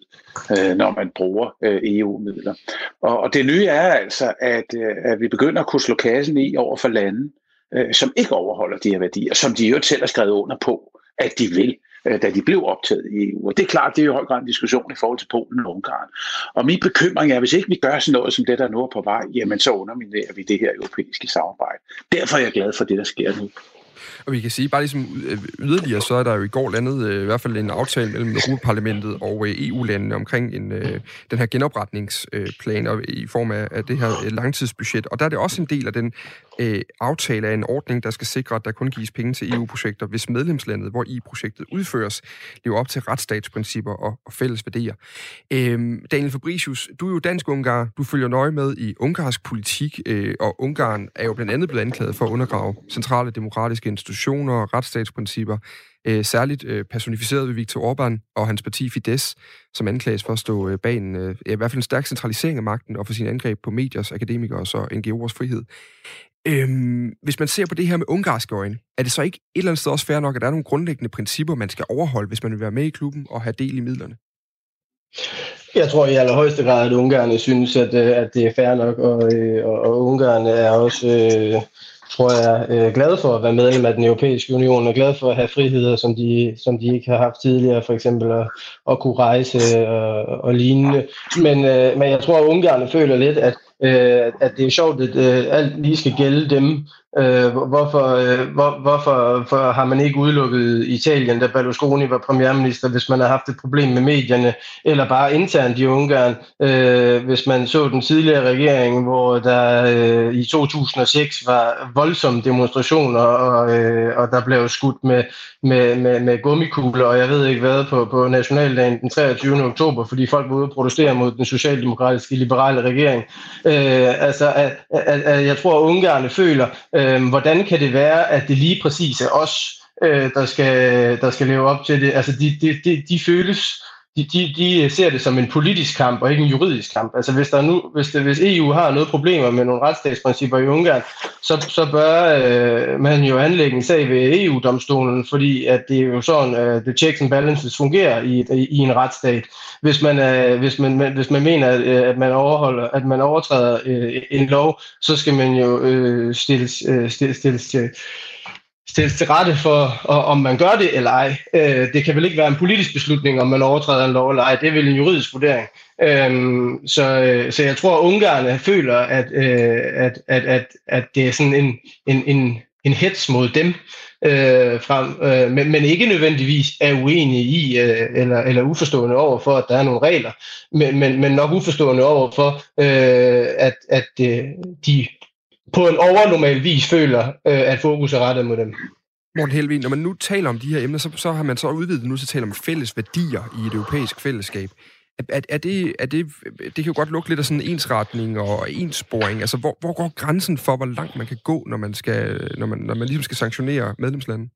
øh, når man bruger øh, EU-midler. Og, og det nye er altså, at, øh, at vi begynder at kunne slå kassen i over for lande, øh, som ikke overholder de her værdier, som de jo selv har skrevet under på, at de vil øh, da de blev optaget i EU. Og det er klart, det er jo i høj grad en diskussion i forhold til Polen og Ungarn. Og min bekymring er, at hvis ikke vi gør sådan noget som det, der nu er på vej, jamen så underminerer vi det her europæiske samarbejde. Derfor er jeg glad for det, der sker nu. Og vi kan sige, bare ligesom øh, yderligere, så er der jo i går landet øh, i hvert fald en aftale mellem Europaparlamentet og øh, EU-landene omkring en, øh, den her genopretningsplan øh, i form af, af det her øh, langtidsbudget. Og der er det også en del af den øh, aftale af en ordning, der skal sikre, at der kun gives penge til EU-projekter, hvis medlemslandet, hvor EU-projektet udføres, lever op til retsstatsprincipper og, og fælles værdier. Øh, Daniel Fabricius, du er jo dansk-ungar, du følger nøje med i ungarsk politik, øh, og Ungarn er jo blandt andet blevet anklaget for at undergrave centrale demokratiske institutioner og retsstatsprincipper, øh, særligt øh, personificeret ved Viktor Orbán og hans parti Fidesz, som anklages for at stå øh, bag en, øh, i hvert fald en stærk centralisering af magten og for sin angreb på mediers, akademikers og NGO'ers frihed. Øhm, hvis man ser på det her med ungarske øjne, er det så ikke et eller andet sted også fair nok, at der er nogle grundlæggende principper, man skal overholde, hvis man vil være med i klubben og have del i midlerne? Jeg tror i allerhøjeste grad, at ungarerne synes, at, øh, at det er fair nok, og, øh, og, og ungarerne er også, øh, tror jeg, øh, glade for at være medlem af den europæiske union, og glade for at have friheder, som de, som de ikke har haft tidligere, for eksempel at, at kunne rejse og, og lignende. Men, øh, men jeg tror, at ungarerne føler lidt, at øh, at det er sjovt, at øh, alt lige skal gælde dem, Øh, hvorfor, øh, hvor, hvorfor for har man ikke udelukket Italien, da Berlusconi var premierminister, hvis man har haft et problem med medierne, eller bare internt i Ungarn, øh, hvis man så den tidligere regering, hvor der øh, i 2006 var voldsomme demonstrationer, og, øh, og der blev skudt med, med, med, med gummikugler, og jeg ved ikke hvad, på, på nationaldagen den 23. oktober, fordi folk var ude og protestere mod den socialdemokratiske liberale regering. Øh, altså, at, at, at jeg tror, at Ungarne føler, Øh, hvordan kan det være, at det lige præcis er os, øh, der, skal, der skal leve op til det? Altså, de, de, de, de føles de, de, de ser det som en politisk kamp og ikke en juridisk kamp. Altså hvis, der nu, hvis, det, hvis EU har noget problemer med nogle retsstatsprincipper i Ungarn, så, så bør øh, man jo anlægge en sag ved EU-domstolen, fordi at det er jo sådan, at uh, the checks and balances fungerer i, i, i en retsstat. Hvis man, øh, hvis man, hvis man mener, at, at man overholder, at man overtræder øh, en lov, så skal man jo øh, stilles, øh, stilles, stilles til stilles til rette for, og, om man gør det eller ej. Øh, det kan vel ikke være en politisk beslutning, om man overtræder en lov eller ej. Det er vel en juridisk vurdering. Øh, så, øh, så jeg tror, at ungarerne føler, at, øh, at, at, at, at det er sådan en, en, en, en hets mod dem, øh, frem, øh, men, men ikke nødvendigvis er uenige i øh, eller, eller uforstående over for, at der er nogle regler, men, men, men nok uforstående over for, øh, at, at øh, de på en overnormal vis føler, øh, at fokus er rettet mod dem. Morten Helvig, når man nu taler om de her emner, så, så har man så udvidet nu til at tale om fælles værdier i et europæisk fællesskab. Er, er, det, er det, det kan jo godt lukke lidt af sådan en ensretning og ensporing. Altså, hvor, hvor går grænsen for, hvor langt man kan gå, når man, skal, når man, når man ligesom skal sanktionere medlemslandet?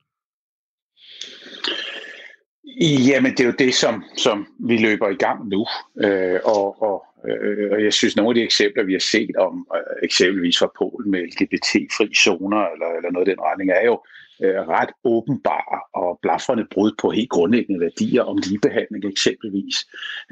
Jamen, det er jo det, som, som vi løber i gang nu. Øh, og, og, øh, og jeg synes, nogle af de eksempler, vi har set om, øh, eksempelvis fra Polen med LGBT-fri zoner, eller, eller noget af den retning, er jo øh, ret åbenbare og blafrende brud på helt grundlæggende værdier om ligebehandling eksempelvis.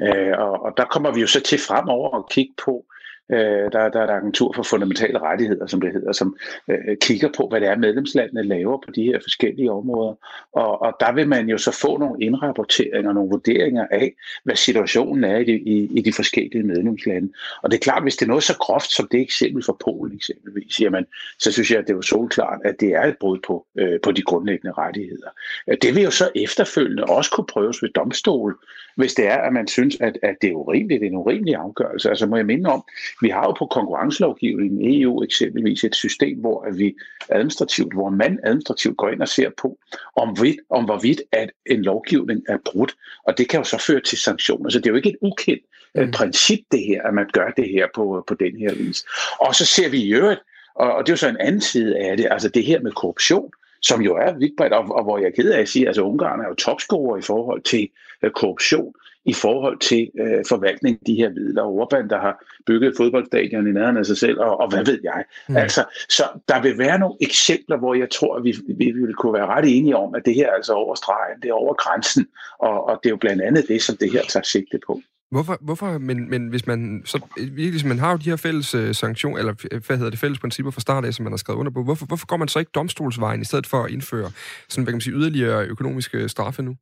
Øh, og, og der kommer vi jo så til fremover at kigge på, Øh, der, der er et agentur for fundamentale rettigheder, som det hedder, som øh, kigger på, hvad det er, medlemslandene laver på de her forskellige områder. Og, og der vil man jo så få nogle indrapporteringer, nogle vurderinger af, hvad situationen er i de, i, i de forskellige medlemslande. Og det er klart, hvis det er noget så groft som det eksempel for Polen eksempelvis, jamen, så synes jeg, at det er jo solklart, at det er et brud på, øh, på de grundlæggende rettigheder. Øh, det vil jo så efterfølgende også kunne prøves ved domstol, hvis det er, at man synes, at, at det er urimeligt, det er en urimelig afgørelse. Altså må jeg minde om, vi har jo på konkurrencelovgivningen i EU eksempelvis et system, hvor at vi administrativt, hvor man administrativt går ind og ser på, om, vidt, om hvorvidt at en lovgivning er brudt. Og det kan jo så føre til sanktioner. Så det er jo ikke et ukendt øh, mm. princip, det her, at man gør det her på, på den her vis. Og så ser vi i øvrigt, og, og det er jo så en anden side af det, altså det her med korruption, som jo er vidtbredt, og, og hvor jeg er ked af at sige, at altså Ungarn er jo topscorer i forhold til uh, korruption, i forhold til uh, forvaltning af de her midler. Orbán, der har bygget et fodboldstadion i nærheden af sig selv, og, og hvad ved jeg. Mm. Altså, så der vil være nogle eksempler, hvor jeg tror, at vi, vi vil kunne være ret enige om, at det her er altså over stregen, det er over grænsen, og, og det er jo blandt andet det, som det her tager sigte på. Hvorfor, hvorfor men, men hvis man, så virkelig, man har jo de her fælles uh, sanktion, eller hvad hedder det, fælles principper fra start af, som man har skrevet under på, hvorfor, hvorfor går man så ikke domstolsvejen, i stedet for at indføre sådan, hvad kan man sige, yderligere økonomiske straffe nu?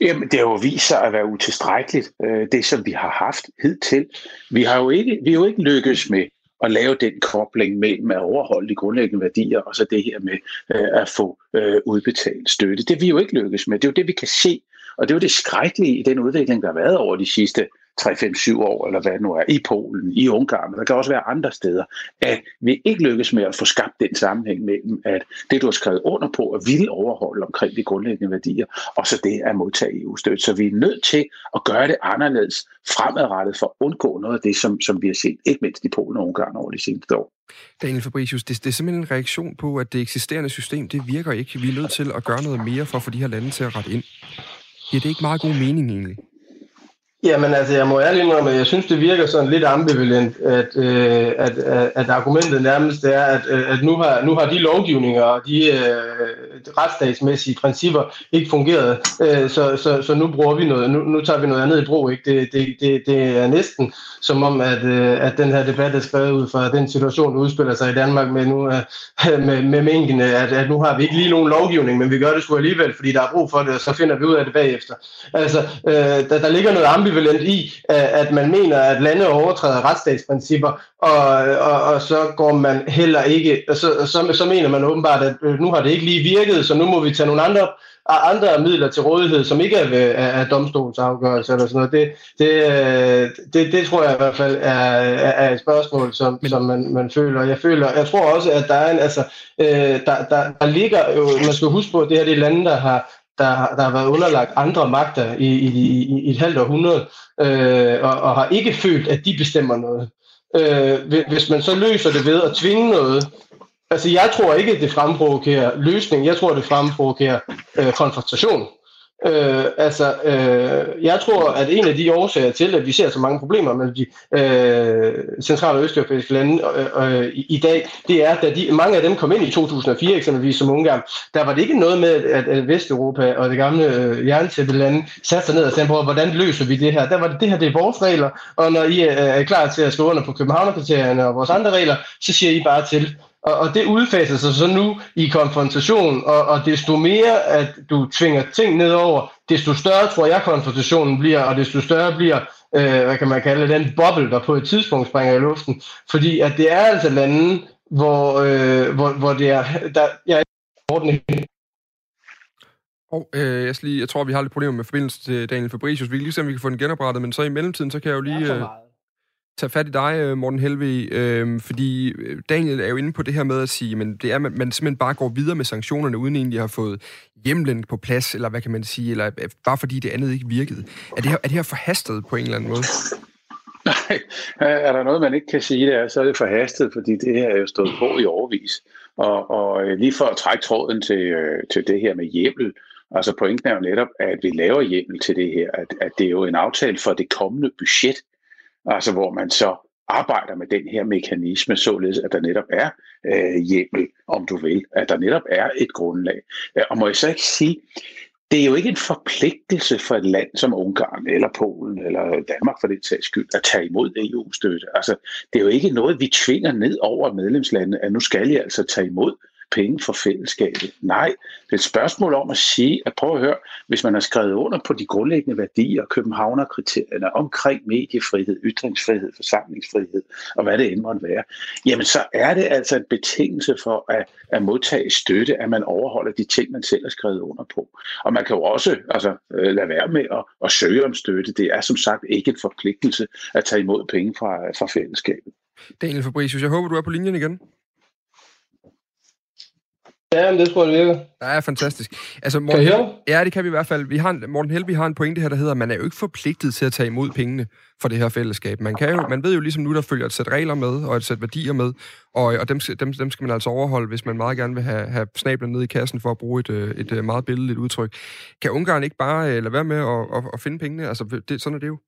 Jamen, det har jo vist sig at være utilstrækkeligt, øh, det som vi har haft hidtil. Vi har jo ikke, vi har jo ikke lykkes med at lave den kobling mellem at overholde de grundlæggende værdier, og så det her med øh, at få øh, udbetalt støtte. Det vi jo ikke lykkes med. Det er jo det, vi kan se og det er jo det skrækkelige i den udvikling, der har været over de sidste 3-5-7 år, eller hvad det nu er, i Polen, i Ungarn, men der kan også være andre steder, at vi ikke lykkes med at få skabt den sammenhæng mellem, at det, du har skrevet under på, at ville overholde omkring de grundlæggende værdier, og så det at modtage EU-støtte. Så vi er nødt til at gøre det anderledes fremadrettet for at undgå noget af det, som, som vi har set, ikke mindst i Polen og Ungarn over de seneste år. Daniel Fabricius, det, det er simpelthen en reaktion på, at det eksisterende system, det virker ikke. Vi er nødt til at gøre noget mere for at få de her lande til at rette ind. Ja, det ikke meget god mening egentlig? Jamen altså, jeg må ærligt indrømme, at jeg synes, det virker sådan lidt ambivalent, at, øh, at, at, at argumentet nærmest er, at, øh, at nu, har, nu har de lovgivninger og de øh, retsstatsmæssige principper ikke fungeret, øh, så, så, så nu bruger vi noget, nu, nu tager vi noget andet i brug. Ikke? Det, det, det, det er næsten som om, at, øh, at den her debat er skrevet ud fra den situation, der udspiller sig i Danmark med, nu, øh, med, med mængden, at, at nu har vi ikke lige nogen lovgivning, men vi gør det sgu alligevel, fordi der er brug for det, og så finder vi ud af det bagefter. Altså, øh, der, der ligger noget ambivalent i, at man mener, at lande overtræder retsstatsprincipper, og, og, og så går man heller ikke, så, så, så mener man åbenbart, at øh, nu har det ikke lige virket, så nu må vi tage nogle andre andre midler til rådighed, som ikke er, ved, er, er domstolens afgørelse eller sådan noget, det, det, øh, det, det tror jeg i hvert fald er, er et spørgsmål, som, Men... som man, man føler. Jeg føler, jeg tror også, at der er en, altså, øh, der, der, der ligger jo, man skal huske på, at det her det er lande, der har, der, der har været underlagt andre magter i, i, i, i et halvt århundrede, øh, og, og har ikke følt, at de bestemmer noget. Øh, hvis man så løser det ved at tvinge noget, Altså, jeg tror ikke, at det fremprovokerer løsning. Jeg tror, det fremprovokerer øh, konfrontation. Øh, altså, øh, jeg tror, at en af de årsager til, at vi ser så mange problemer med de øh, centrale og østeuropæiske lande øh, øh, i, i dag, det er, at de, mange af dem kom ind i 2004 eksempelvis som Ungarn. Der var det ikke noget med, at, at Vesteuropa og det gamle øh, jerntæppe lande satte sig ned og sagde på, hvordan løser vi det her? Der var det, det her, det er vores regler, og når I er, er klar til at skrive under på Københavnerkriterierne og vores andre regler, så siger I bare til. Og, og det udfaser sig så nu i konfrontation, og, og desto mere, at du tvinger ting nedover, desto større tror jeg konfrontationen bliver, og desto større bliver, øh, hvad kan man kalde den boble, der på et tidspunkt springer i luften. Fordi at det er altså lande, hvor, øh, hvor, hvor det er, der, jeg er og øh, jeg, lige, jeg tror, vi har lidt problemer med forbindelse til Daniel Fabricius. Vi kan lige se, om vi kan få den genoprettet, men så i mellemtiden, så kan jeg jo lige... Øh, tage fat i dig, øh, Morten Helve, øh, fordi øh, Daniel er jo inde på det her med at sige, men det er, at man, man simpelthen bare går videre med sanktionerne, uden egentlig at have fået hjemlen på plads, eller hvad kan man sige, eller øh, bare fordi det andet ikke virkede. Er det her, er det her forhastet på en eller anden måde? Nej, er der noget, man ikke kan sige, det er, så er det forhastet, fordi det her er jo stået på i overvis. Og, og lige for at trække tråden til, til det her med hjemmel, altså pointen er jo netop, at vi laver hjemmel til det her, at, at det er jo en aftale for det kommende budget, altså hvor man så arbejder med den her mekanisme, således at der netop er øh, hjemmel, om du vil, at der netop er et grundlag. Øh, og må jeg så ikke sige, det er jo ikke en forpligtelse for et land som Ungarn eller Polen eller Danmark for det sags skyld at tage imod EU-støtte. Altså, det er jo ikke noget, vi tvinger ned over medlemslandene, at nu skal I altså tage imod penge for fællesskabet. Nej, det er et spørgsmål om at sige, at prøv at høre, hvis man har skrevet under på de grundlæggende værdier, Københavner-kriterierne omkring mediefrihed, ytringsfrihed, forsamlingsfrihed og hvad det end måtte være, jamen så er det altså en betingelse for at, at modtage støtte, at man overholder de ting, man selv har skrevet under på. Og man kan jo også altså, øh, lade være med at, at søge om støtte. Det er som sagt ikke en forpligtelse at tage imod penge fra, fra fællesskabet. Daniel Fabricius, jeg håber, du er på linjen igen. Ja, men det tror jeg, det virker. Ja, er fantastisk. Altså, Morten, kan Hel- Ja, det kan vi i hvert fald. Vi har, Morten Helby har en pointe her, der hedder, at man er jo ikke forpligtet til at tage imod pengene for det her fællesskab. Man, kan jo, man ved jo ligesom nu, der følger et sæt regler med, og et sæt værdier med, og, og dem, dem, dem skal man altså overholde, hvis man meget gerne vil have, have snablen ned i kassen for at bruge et, øh, et, et øh, meget billedligt udtryk. Kan Ungarn ikke bare øh, lade være med at, at, at finde pengene? Altså, det, sådan er det jo.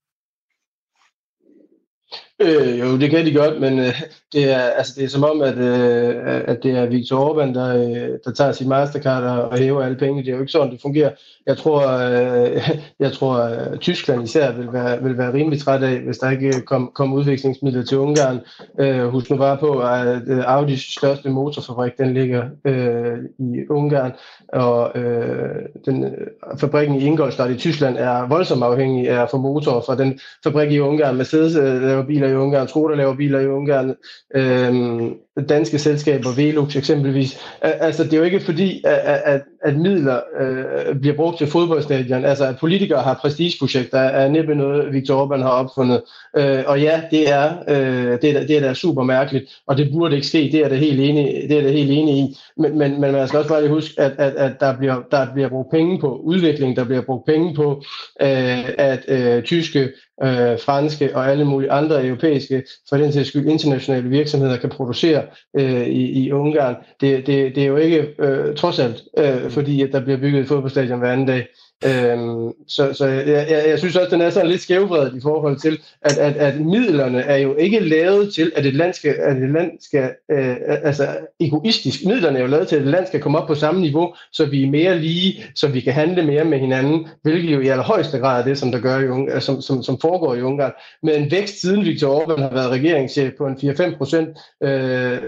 Øh, jo, det kan de godt, men øh, det, er, altså, det er som om, at, øh, at det er Viktor Orbán, der, øh, der tager sit Mastercard og, og hæver alle penge. Det er jo ikke sådan, det fungerer. Jeg tror, øh, jeg tror øh, Tyskland især vil være, vil være rimelig træt af, hvis der ikke øh, kom, kom udviklingsmidler til Ungarn. Øh, husk nu bare på, at øh, Audis største motorfabrik, den ligger øh, i Ungarn, og øh, den, øh, fabrikken i Ingolstadt i Tyskland er voldsomt afhængig af at få motorer fra den fabrik i Ungarn. Mercedes øh, laver biler i Ungarn, Skoda laver biler i Ungarn, øhm, danske selskaber, Velux eksempelvis. Altså, det er jo ikke fordi, at, at, at midler øh, bliver brugt til fodboldstadion. Altså, at politikere har prestigeprojekter, er næppe noget, Viktor Orbán har opfundet. Øh, og ja, det er, øh, det, er, det er da super mærkeligt, og det burde ikke ske, det er det helt enig, det er det helt enig i. Men, men, men man skal også bare lige huske, at, at, at der, bliver, der bliver brugt penge på udvikling, der bliver brugt penge på, øh, at øh, tyske øh, franske og alle mulige andre europæiske, for den sags skyld internationale virksomheder kan producere øh, i, i Ungarn. Det, det, det er jo ikke øh, trods alt, øh, fordi at der bliver bygget et fodboldstadion hver anden dag. Øhm, så så jeg, jeg, jeg synes også, den er sådan lidt skævvredet i forhold til, at, at, at midlerne er jo ikke lavet til, at et land skal, at et land skal øh, altså egoistisk, midlerne er jo lavet til, at et land skal komme op på samme niveau, så vi er mere lige, så vi kan handle mere med hinanden, hvilket jo i allerhøjeste grad er det, som der gør i Ungarn, som, som, som foregår i Ungarn. Med en vækst siden Viktor Orbán har været regeringschef på en 4-5 procent, øh, øh,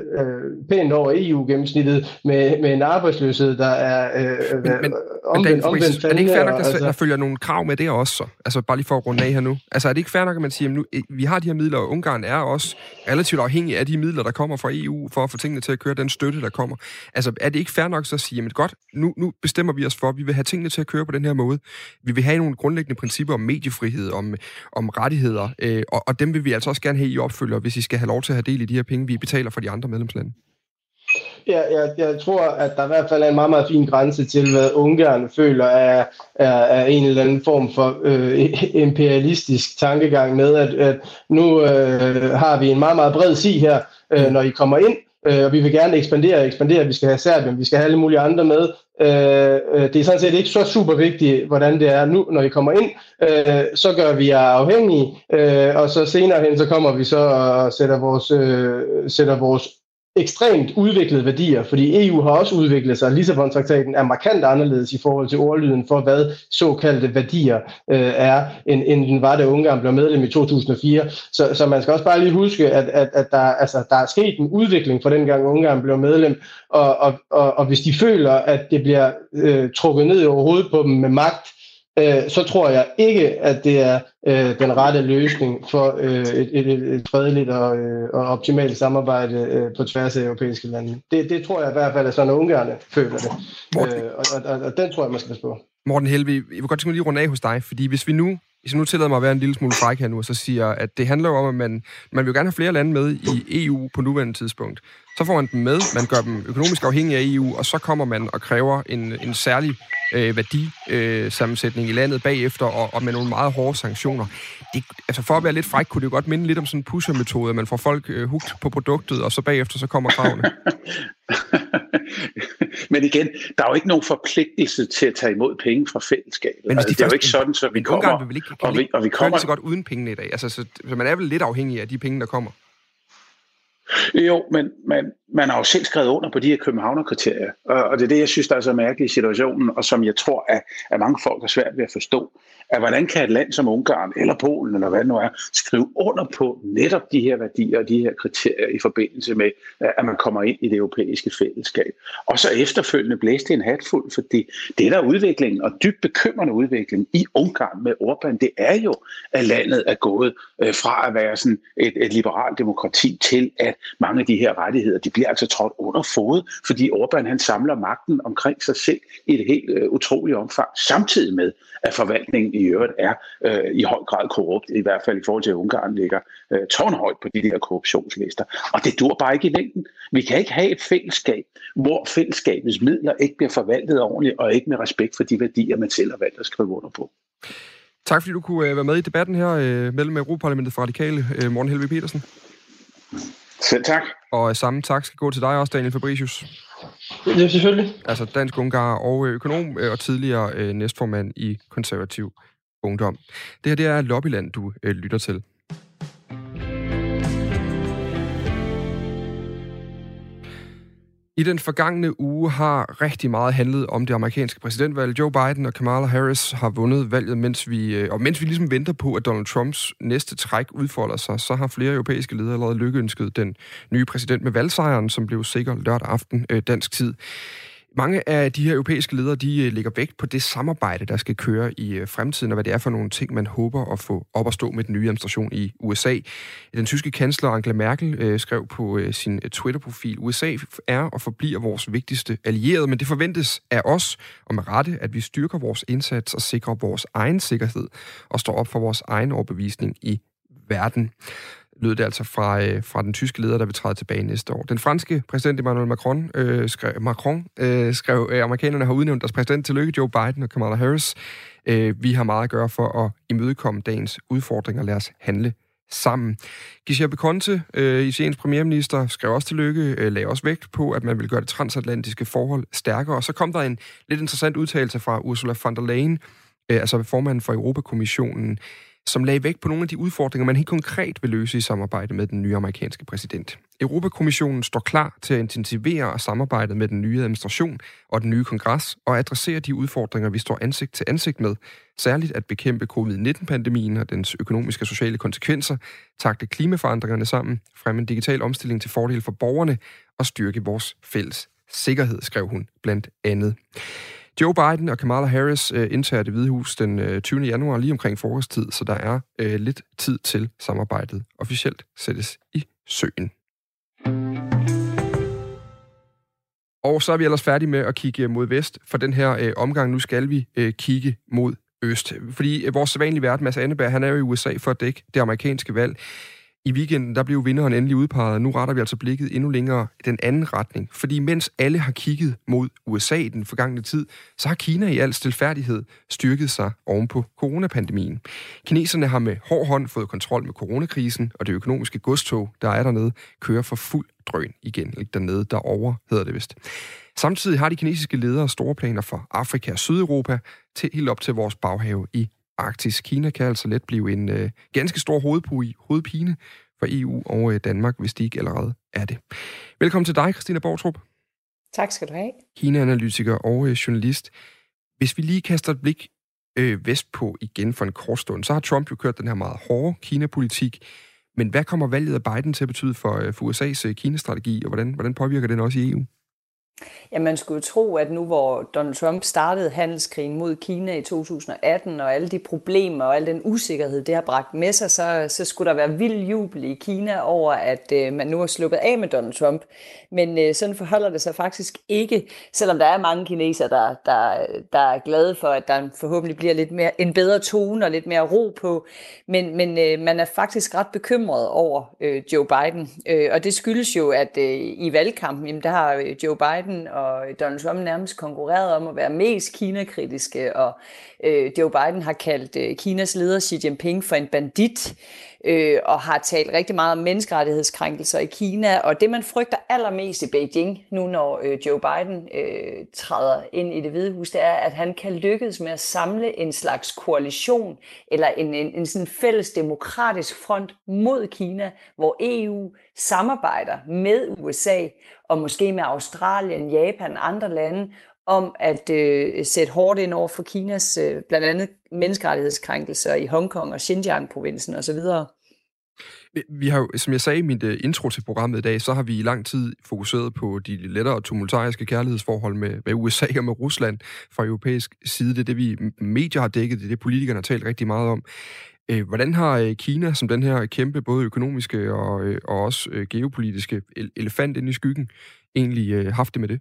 pænt over EU-gennemsnittet, med, med en arbejdsløshed, der er øh, men, men, omvendt, omvendt ikke fair nok, at altså... der følger nogle krav med det også? Så? Altså bare lige for at runde af her nu. Altså er det ikke fair nok, at man siger, at nu, vi har de her midler, og Ungarn er også relativt afhængig af de midler, der kommer fra EU, for at få tingene til at køre den støtte, der kommer. Altså er det ikke fair nok så at sige, at godt, nu, nu bestemmer vi os for, at vi vil have tingene til at køre på den her måde. Vi vil have nogle grundlæggende principper om mediefrihed, om, om rettigheder, øh, og, og dem vil vi altså også gerne have i opfølger, hvis I skal have lov til at have del i de her penge, vi betaler for de andre medlemslande. Ja, jeg, jeg tror, at der i hvert fald er en meget, meget fin grænse til, hvad Ungarn føler er, er, er en eller anden form for øh, imperialistisk tankegang med, at, at nu øh, har vi en meget, meget bred sig her, øh, når I kommer ind, øh, og vi vil gerne ekspandere og ekspandere. Vi skal have Serbien, vi skal have alle mulige andre med. Øh, øh, det er sådan set ikke så super vigtigt, hvordan det er nu, når I kommer ind. Øh, så gør vi jer afhængige, øh, og så senere hen, så kommer vi så og sætter vores, øh, sætter vores ekstremt udviklede værdier, fordi EU har også udviklet sig. Lissabon-traktaten er markant anderledes i forhold til ordlyden for, hvad såkaldte værdier øh, er, end, end den var, da Ungarn blev medlem i 2004. Så, så man skal også bare lige huske, at, at, at der, altså, der er sket en udvikling fra dengang Ungarn blev medlem, og, og, og, og hvis de føler, at det bliver øh, trukket ned over hovedet på dem med magt, øh, så tror jeg ikke, at det er øh, den rette løsning for øh, et, et, et fredeligt og, øh, og optimalt samarbejde øh, på tværs af europæiske lande. Det, det tror jeg i hvert fald, at sådan Ungarne føler det. Øh, og, og, og den tror jeg, man skal passe på. Morten Helvi, jeg vil godt tænke mig lige runde af hos dig, fordi hvis vi nu hvis jeg nu tillader mig at være en lille smule fræk her nu, og så siger, at det handler jo om, at man, man vil gerne have flere lande med i EU på nuværende tidspunkt. Så får man dem med, man gør dem økonomisk afhængige af EU, og så kommer man og kræver en, en særlig øh, værdisammensætning øh, i landet bagefter, og, og med nogle meget hårde sanktioner. Det, altså for at være lidt fræk, kunne det jo godt minde lidt om sådan en pusher-metode, at man får folk øh, hugt på produktet, og så bagefter så kommer kravene. Men igen, der er jo ikke nogen forpligtelse til at tage imod penge fra fællesskabet. Men altså, de det er jo ikke sådan, så vi kommer... Vil vel ikke, og vi, og vi kommer så godt uden pengene i dag. Altså, så, så man er vel lidt afhængig af de penge, der kommer. Jo, men man, man har jo selv skrevet under på de her Københavner-kriterier, og det er det, jeg synes, der er så mærkeligt i situationen, og som jeg tror, at, at mange folk har svært ved at forstå, at hvordan kan et land som Ungarn eller Polen, eller hvad det nu er, skrive under på netop de her værdier og de her kriterier i forbindelse med, at man kommer ind i det europæiske fællesskab. Og så efterfølgende blæste en hatfuld, fordi det der udviklingen, og dybt bekymrende udvikling i Ungarn med Orbán, det er jo, at landet er gået øh, fra at være sådan et, et liberalt demokrati til, at mange af de her rettigheder, de bliver altså trådt under fod, fordi Orbán han samler magten omkring sig selv i et helt øh, utroligt omfang, samtidig med, at forvaltningen i øvrigt er øh, i høj grad korrupt, i hvert fald i forhold til, at Ungarn ligger øh, tårnhøjt på de der korruptionslister. Og det dur bare ikke i længden. Vi kan ikke have et fællesskab, hvor fællesskabets midler ikke bliver forvaltet ordentligt, og ikke med respekt for de værdier, man selv har valgt at skrive under på. Tak fordi du kunne øh, være med i debatten her øh, mellem Europaparlamentet for Radikale, øh, Morten Helve Petersen. Selv tak. Og samme tak skal gå til dig også, Daniel Fabricius. Ja, selvfølgelig. Altså dansk ungar og økonom og tidligere næstformand i konservativ ungdom. Det her det er Lobbyland, du øh, lytter til. I den forgangne uge har rigtig meget handlet om det amerikanske præsidentvalg. Joe Biden og Kamala Harris har vundet valget, mens vi, øh, og mens vi ligesom venter på, at Donald Trumps næste træk udfolder sig, så har flere europæiske ledere allerede lykkeønsket den nye præsident med valgsejren, som blev sikker lørdag aften øh, dansk tid. Mange af de her europæiske ledere, de øh, lægger vægt på det samarbejde, der skal køre i øh, fremtiden, og hvad det er for nogle ting, man håber at få op at stå med den nye administration i USA. Den tyske kansler Angela Merkel øh, skrev på øh, sin øh, Twitter-profil, USA er og forbliver vores vigtigste allierede, men det forventes af os, og med rette, at vi styrker vores indsats og sikrer vores egen sikkerhed, og står op for vores egen overbevisning i verden lød det altså fra, øh, fra den tyske leder, der vil træde tilbage næste år. Den franske præsident Emmanuel Macron øh, skrev, Macron, øh, skrev øh, amerikanerne har udnævnt deres præsident. Tillykke Joe Biden og Kamala Harris. Øh, vi har meget at gøre for at imødekomme dagens udfordringer. Lad os handle sammen. Giuseppe Conte, øh, Italiens premierminister, skrev også tillykke, øh, lagde også vægt på, at man vil gøre det transatlantiske forhold stærkere. Og så kom der en lidt interessant udtalelse fra Ursula von der Leyen, øh, altså formanden for Europakommissionen, som lagde vægt på nogle af de udfordringer, man helt konkret vil løse i samarbejde med den nye amerikanske præsident. Europakommissionen står klar til at intensivere samarbejdet med den nye administration og den nye kongres og adressere de udfordringer, vi står ansigt til ansigt med, særligt at bekæmpe covid-19-pandemien og dens økonomiske og sociale konsekvenser, takte klimaforandringerne sammen, fremme en digital omstilling til fordel for borgerne og styrke vores fælles sikkerhed, skrev hun blandt andet. Joe Biden og Kamala Harris øh, indtager det hvide hus den øh, 20. januar lige omkring frokosttid, så der er øh, lidt tid til samarbejdet officielt sættes i søen. Og så er vi ellers færdige med at kigge mod vest for den her øh, omgang. Nu skal vi øh, kigge mod øst. Fordi øh, vores sædvanlige vært, Mads Anneberg, han er jo i USA for at dække det amerikanske valg. I weekenden der blev vinderen endelig udpeget, nu retter vi altså blikket endnu længere i den anden retning. Fordi mens alle har kigget mod USA i den forgangne tid, så har Kina i al stilfærdighed styrket sig oven på coronapandemien. Kineserne har med hård hånd fået kontrol med coronakrisen, og det økonomiske godstog, der er dernede, kører for fuld drøn igen. Ikke dernede, derovre hedder det vist. Samtidig har de kinesiske ledere store planer for Afrika og Sydeuropa, til helt op til vores baghave i Arktis. Kina kan altså let blive en øh, ganske stor hovedpine for EU og øh, Danmark, hvis de ikke allerede er det. Velkommen til dig, Christina Bortrup. Tak skal du have. Kina-analytiker og øh, journalist. Hvis vi lige kaster et blik øh, vestpå igen for en kort stund, så har Trump jo kørt den her meget hårde Kina-politik. Men hvad kommer valget af Biden til at betyde for, øh, for USA's øh, Kina-strategi, og hvordan, hvordan påvirker den også i EU? Ja, man skulle jo tro, at nu hvor Donald Trump startede handelskrigen mod Kina i 2018, og alle de problemer og al den usikkerhed, det har bragt med sig, så, så skulle der være vild jubel i Kina over, at øh, man nu har sluppet af med Donald Trump. Men øh, sådan forholder det sig faktisk ikke, selvom der er mange kinesere, der, der, der er glade for, at der forhåbentlig bliver lidt mere, en bedre tone og lidt mere ro på. Men, men øh, man er faktisk ret bekymret over øh, Joe Biden. Øh, og det skyldes jo, at øh, i valgkampen, jamen, der har øh, Joe Biden og Donald Trump nærmest konkurreret om at være mest Kina-kritiske, og øh, Joe Biden har kaldt øh, Kinas leder Xi Jinping for en bandit øh, og har talt rigtig meget om menneskerettighedskrænkelser i Kina. Og det, man frygter allermest i Beijing, nu når øh, Joe Biden øh, træder ind i det hvide hus, det er, at han kan lykkes med at samle en slags koalition, eller en, en, en sådan fælles demokratisk front mod Kina, hvor EU samarbejder med USA, og måske med Australien, Japan og andre lande, om at øh, sætte hårdt ind over for Kinas øh, blandt andet menneskerettighedskrænkelser i Hongkong og Xinjiang-provincen osv. Vi har som jeg sagde i mit øh, intro til programmet i dag, så har vi i lang tid fokuseret på de lettere tumultariske kærlighedsforhold med, med USA og med Rusland fra europæisk side. Det er det, vi medier har dækket, det er det, politikerne har talt rigtig meget om. Øh, hvordan har øh, Kina, som den her kæmpe både økonomiske og, og også geopolitiske elefant inde i skyggen, egentlig haft det med det?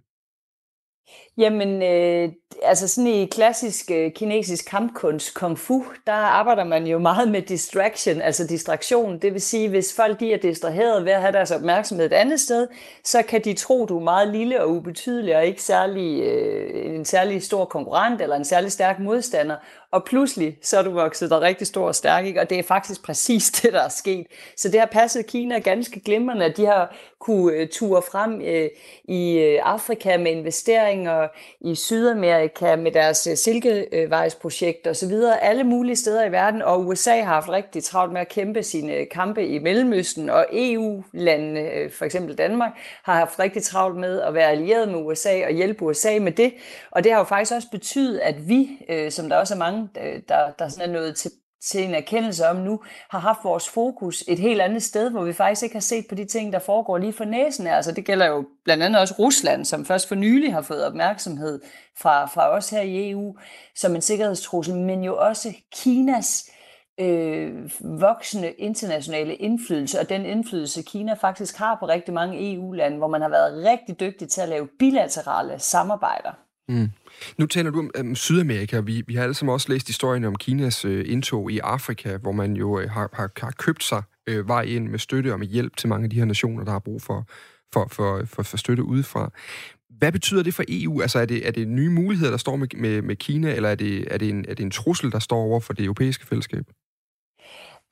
Jamen, øh, altså sådan i klassisk øh, kinesisk kampkunst, kung fu, der arbejder man jo meget med distraction, altså distraktion. Det vil sige, hvis folk de er distraheret ved at have deres opmærksomhed et andet sted, så kan de tro, du er meget lille og ubetydelig og ikke særlig, øh, en særlig stor konkurrent eller en særlig stærk modstander og pludselig så er du vokset dig rigtig stor og stærk, ikke? og det er faktisk præcis det, der er sket. Så det har passet Kina ganske glimrende, at de har kunne øh, ture frem øh, i øh, Afrika med investeringer, i Sydamerika med deres uh, silkevejsprojekt og så videre, alle mulige steder i verden, og USA har haft rigtig travlt med at kæmpe sine kampe i Mellemøsten, og EU-landene, for eksempel Danmark, har haft rigtig travlt med at være allieret med USA og hjælpe USA med det, og det har jo faktisk også betydet, at vi, som der også er mange Øh, der, der sådan er nået til, til en erkendelse om nu, har haft vores fokus et helt andet sted, hvor vi faktisk ikke har set på de ting, der foregår lige for næsen. Altså det gælder jo blandt andet også Rusland, som først for nylig har fået opmærksomhed fra, fra os her i EU som en sikkerhedstrussel, men jo også Kinas øh, voksende internationale indflydelse, og den indflydelse, Kina faktisk har på rigtig mange EU-lande, hvor man har været rigtig dygtig til at lave bilaterale samarbejder. Mm. Nu taler du om um, Sydamerika. Vi, vi har alle sammen også læst historien om Kinas øh, indtog i Afrika, hvor man jo øh, har, har, har købt sig øh, vej ind med støtte og med hjælp til mange af de her nationer, der har brug for, for, for, for, for støtte udefra. Hvad betyder det for EU? Altså er det, er det nye muligheder, der står med, med, med Kina, eller er det, er, det en, er det en trussel, der står over for det europæiske fællesskab?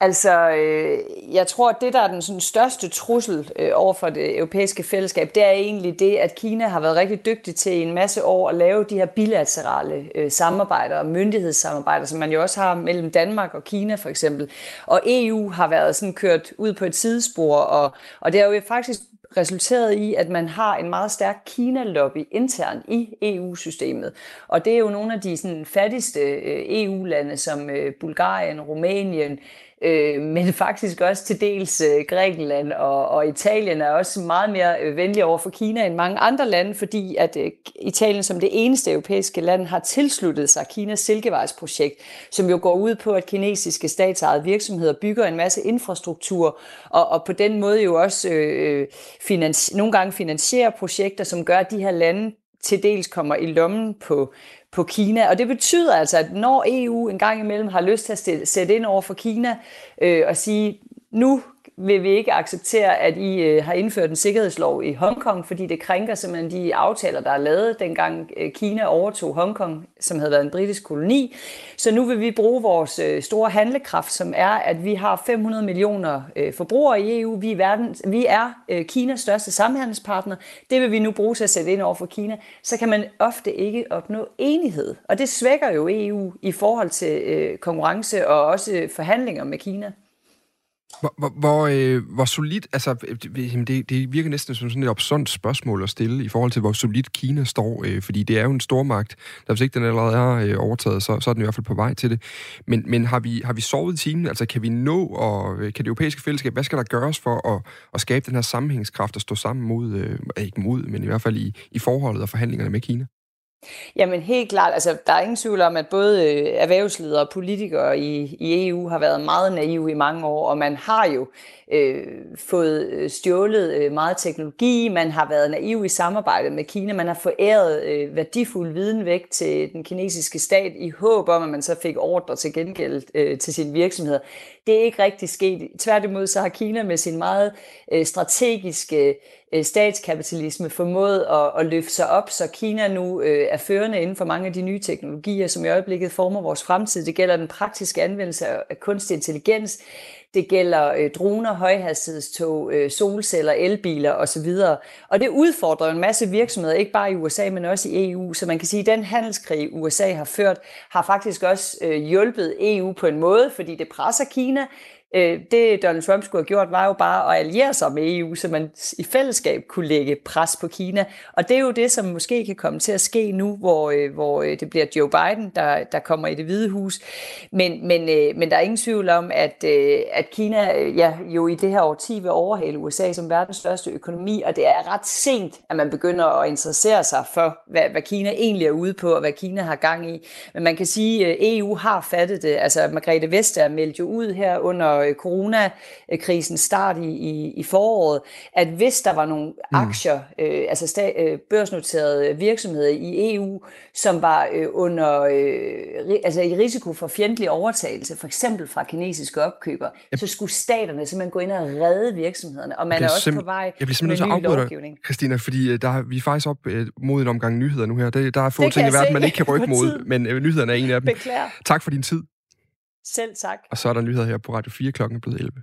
Altså, øh, jeg tror, at det, der er den sådan, største trussel øh, over for det europæiske fællesskab, det er egentlig det, at Kina har været rigtig dygtig til i en masse år at lave de her bilaterale øh, samarbejder og myndighedssamarbejder, som man jo også har mellem Danmark og Kina for eksempel. Og EU har været sådan kørt ud på et sidespor, og, og det har jo faktisk resulteret i, at man har en meget stærk Kina-lobby internt i EU-systemet. Og det er jo nogle af de sådan, fattigste øh, EU-lande, som øh, Bulgarien, Rumænien, øh, men faktisk også til dels øh, Grækenland og, og Italien er også meget mere øh, venlige over for Kina end mange andre lande, fordi at øh, Italien som det eneste europæiske land har tilsluttet sig Kinas Silkevejsprojekt, som jo går ud på, at kinesiske statsejede virksomheder bygger en masse infrastruktur, og, og på den måde jo også øh, øh finans, nogle gange finansierer projekter, som gør, at de her lande til dels kommer i lommen på, på Kina. Og det betyder altså, at når EU en gang imellem har lyst til at sætte ind over for Kina øh, og sige, nu vil vi ikke acceptere, at I øh, har indført en sikkerhedslov i Hongkong, fordi det krænker simpelthen de aftaler, der er lavet, dengang øh, Kina overtog Hongkong, som havde været en britisk koloni. Så nu vil vi bruge vores øh, store handlekraft, som er, at vi har 500 millioner øh, forbrugere i EU. Vi er, verden, vi er øh, Kinas største samhandelspartner. Det vil vi nu bruge til at sætte ind over for Kina. Så kan man ofte ikke opnå enighed. Og det svækker jo EU i forhold til øh, konkurrence og også forhandlinger med Kina. Hvor, hvor, hvor, øh, hvor solidt, altså øh, det, det virker næsten som sådan et opsundt spørgsmål at stille i forhold til, hvor solidt Kina står, øh, fordi det er jo en stormagt, der hvis ikke den allerede er øh, overtaget, så, så er den i hvert fald på vej til det. Men, men har, vi, har vi sovet i timen? Altså kan vi nå, og øh, kan det europæiske fællesskab, hvad skal der gøres for at, at skabe den her sammenhængskraft og stå sammen mod, øh, ikke mod, men i hvert fald i, i forholdet og forhandlingerne med Kina? Jamen helt klart, altså der er ingen tvivl om, at både øh, erhvervsledere og politikere i, i EU har været meget naive i mange år, og man har jo øh, fået øh, stjålet øh, meget teknologi, man har været naiv i samarbejdet med Kina, man har foræret øh, værdifuld viden væk til den kinesiske stat i håb om, at man så fik ordre til gengæld øh, til sine virksomheder. Det er ikke rigtig sket. Tværtimod så har Kina med sin meget øh, strategiske øh, statskapitalisme formået at, at løfte sig op, så Kina nu øh, er førende inden for mange af de nye teknologier, som i øjeblikket former vores fremtid. Det gælder den praktiske anvendelse af kunstig intelligens, det gælder øh, droner, højhastighedstog, øh, solceller, elbiler osv. Og det udfordrer en masse virksomheder, ikke bare i USA, men også i EU. Så man kan sige, at den handelskrig, USA har ført, har faktisk også øh, hjulpet EU på en måde, fordi det presser Kina, Øh, det Donald Trump skulle have gjort, var jo bare at alliere sig med EU, så man i fællesskab kunne lægge pres på Kina. Og det er jo det, som måske kan komme til at ske nu, hvor, øh, hvor øh, det bliver Joe Biden, der, der kommer i det hvide hus. Men, men, øh, men der er ingen tvivl om, at, øh, at Kina ja, jo i det her årti vil overhale USA som verdens største økonomi, og det er ret sent, at man begynder at interessere sig for, hvad, hvad Kina egentlig er ude på, og hvad Kina har gang i. Men man kan sige, at EU har fattet det. Altså Margrethe Vestager meldte jo ud her under øh, coronakrisen start i, i, i foråret, at hvis der var nogle mm. aktier, øh, altså sta, øh, børsnoterede virksomheder i EU, som var øh, under øh, altså i risiko for fjendtlig overtagelse, for eksempel fra kinesiske opkøber, yep. så skulle staterne simpelthen gå ind og redde virksomhederne, og man er også på vej jeg bliver simpelthen med ny lovgivning. Christina, fordi øh, der, er, vi er faktisk op øh, mod en omgang nyheder nu her. Der, der er få ting i verden, man ikke kan rykke mod, men øh, nyhederne er en af dem. Beklager. Tak for din tid. Selv tak. Og så er der nyheder her på Radio 4 klokken er blevet 11.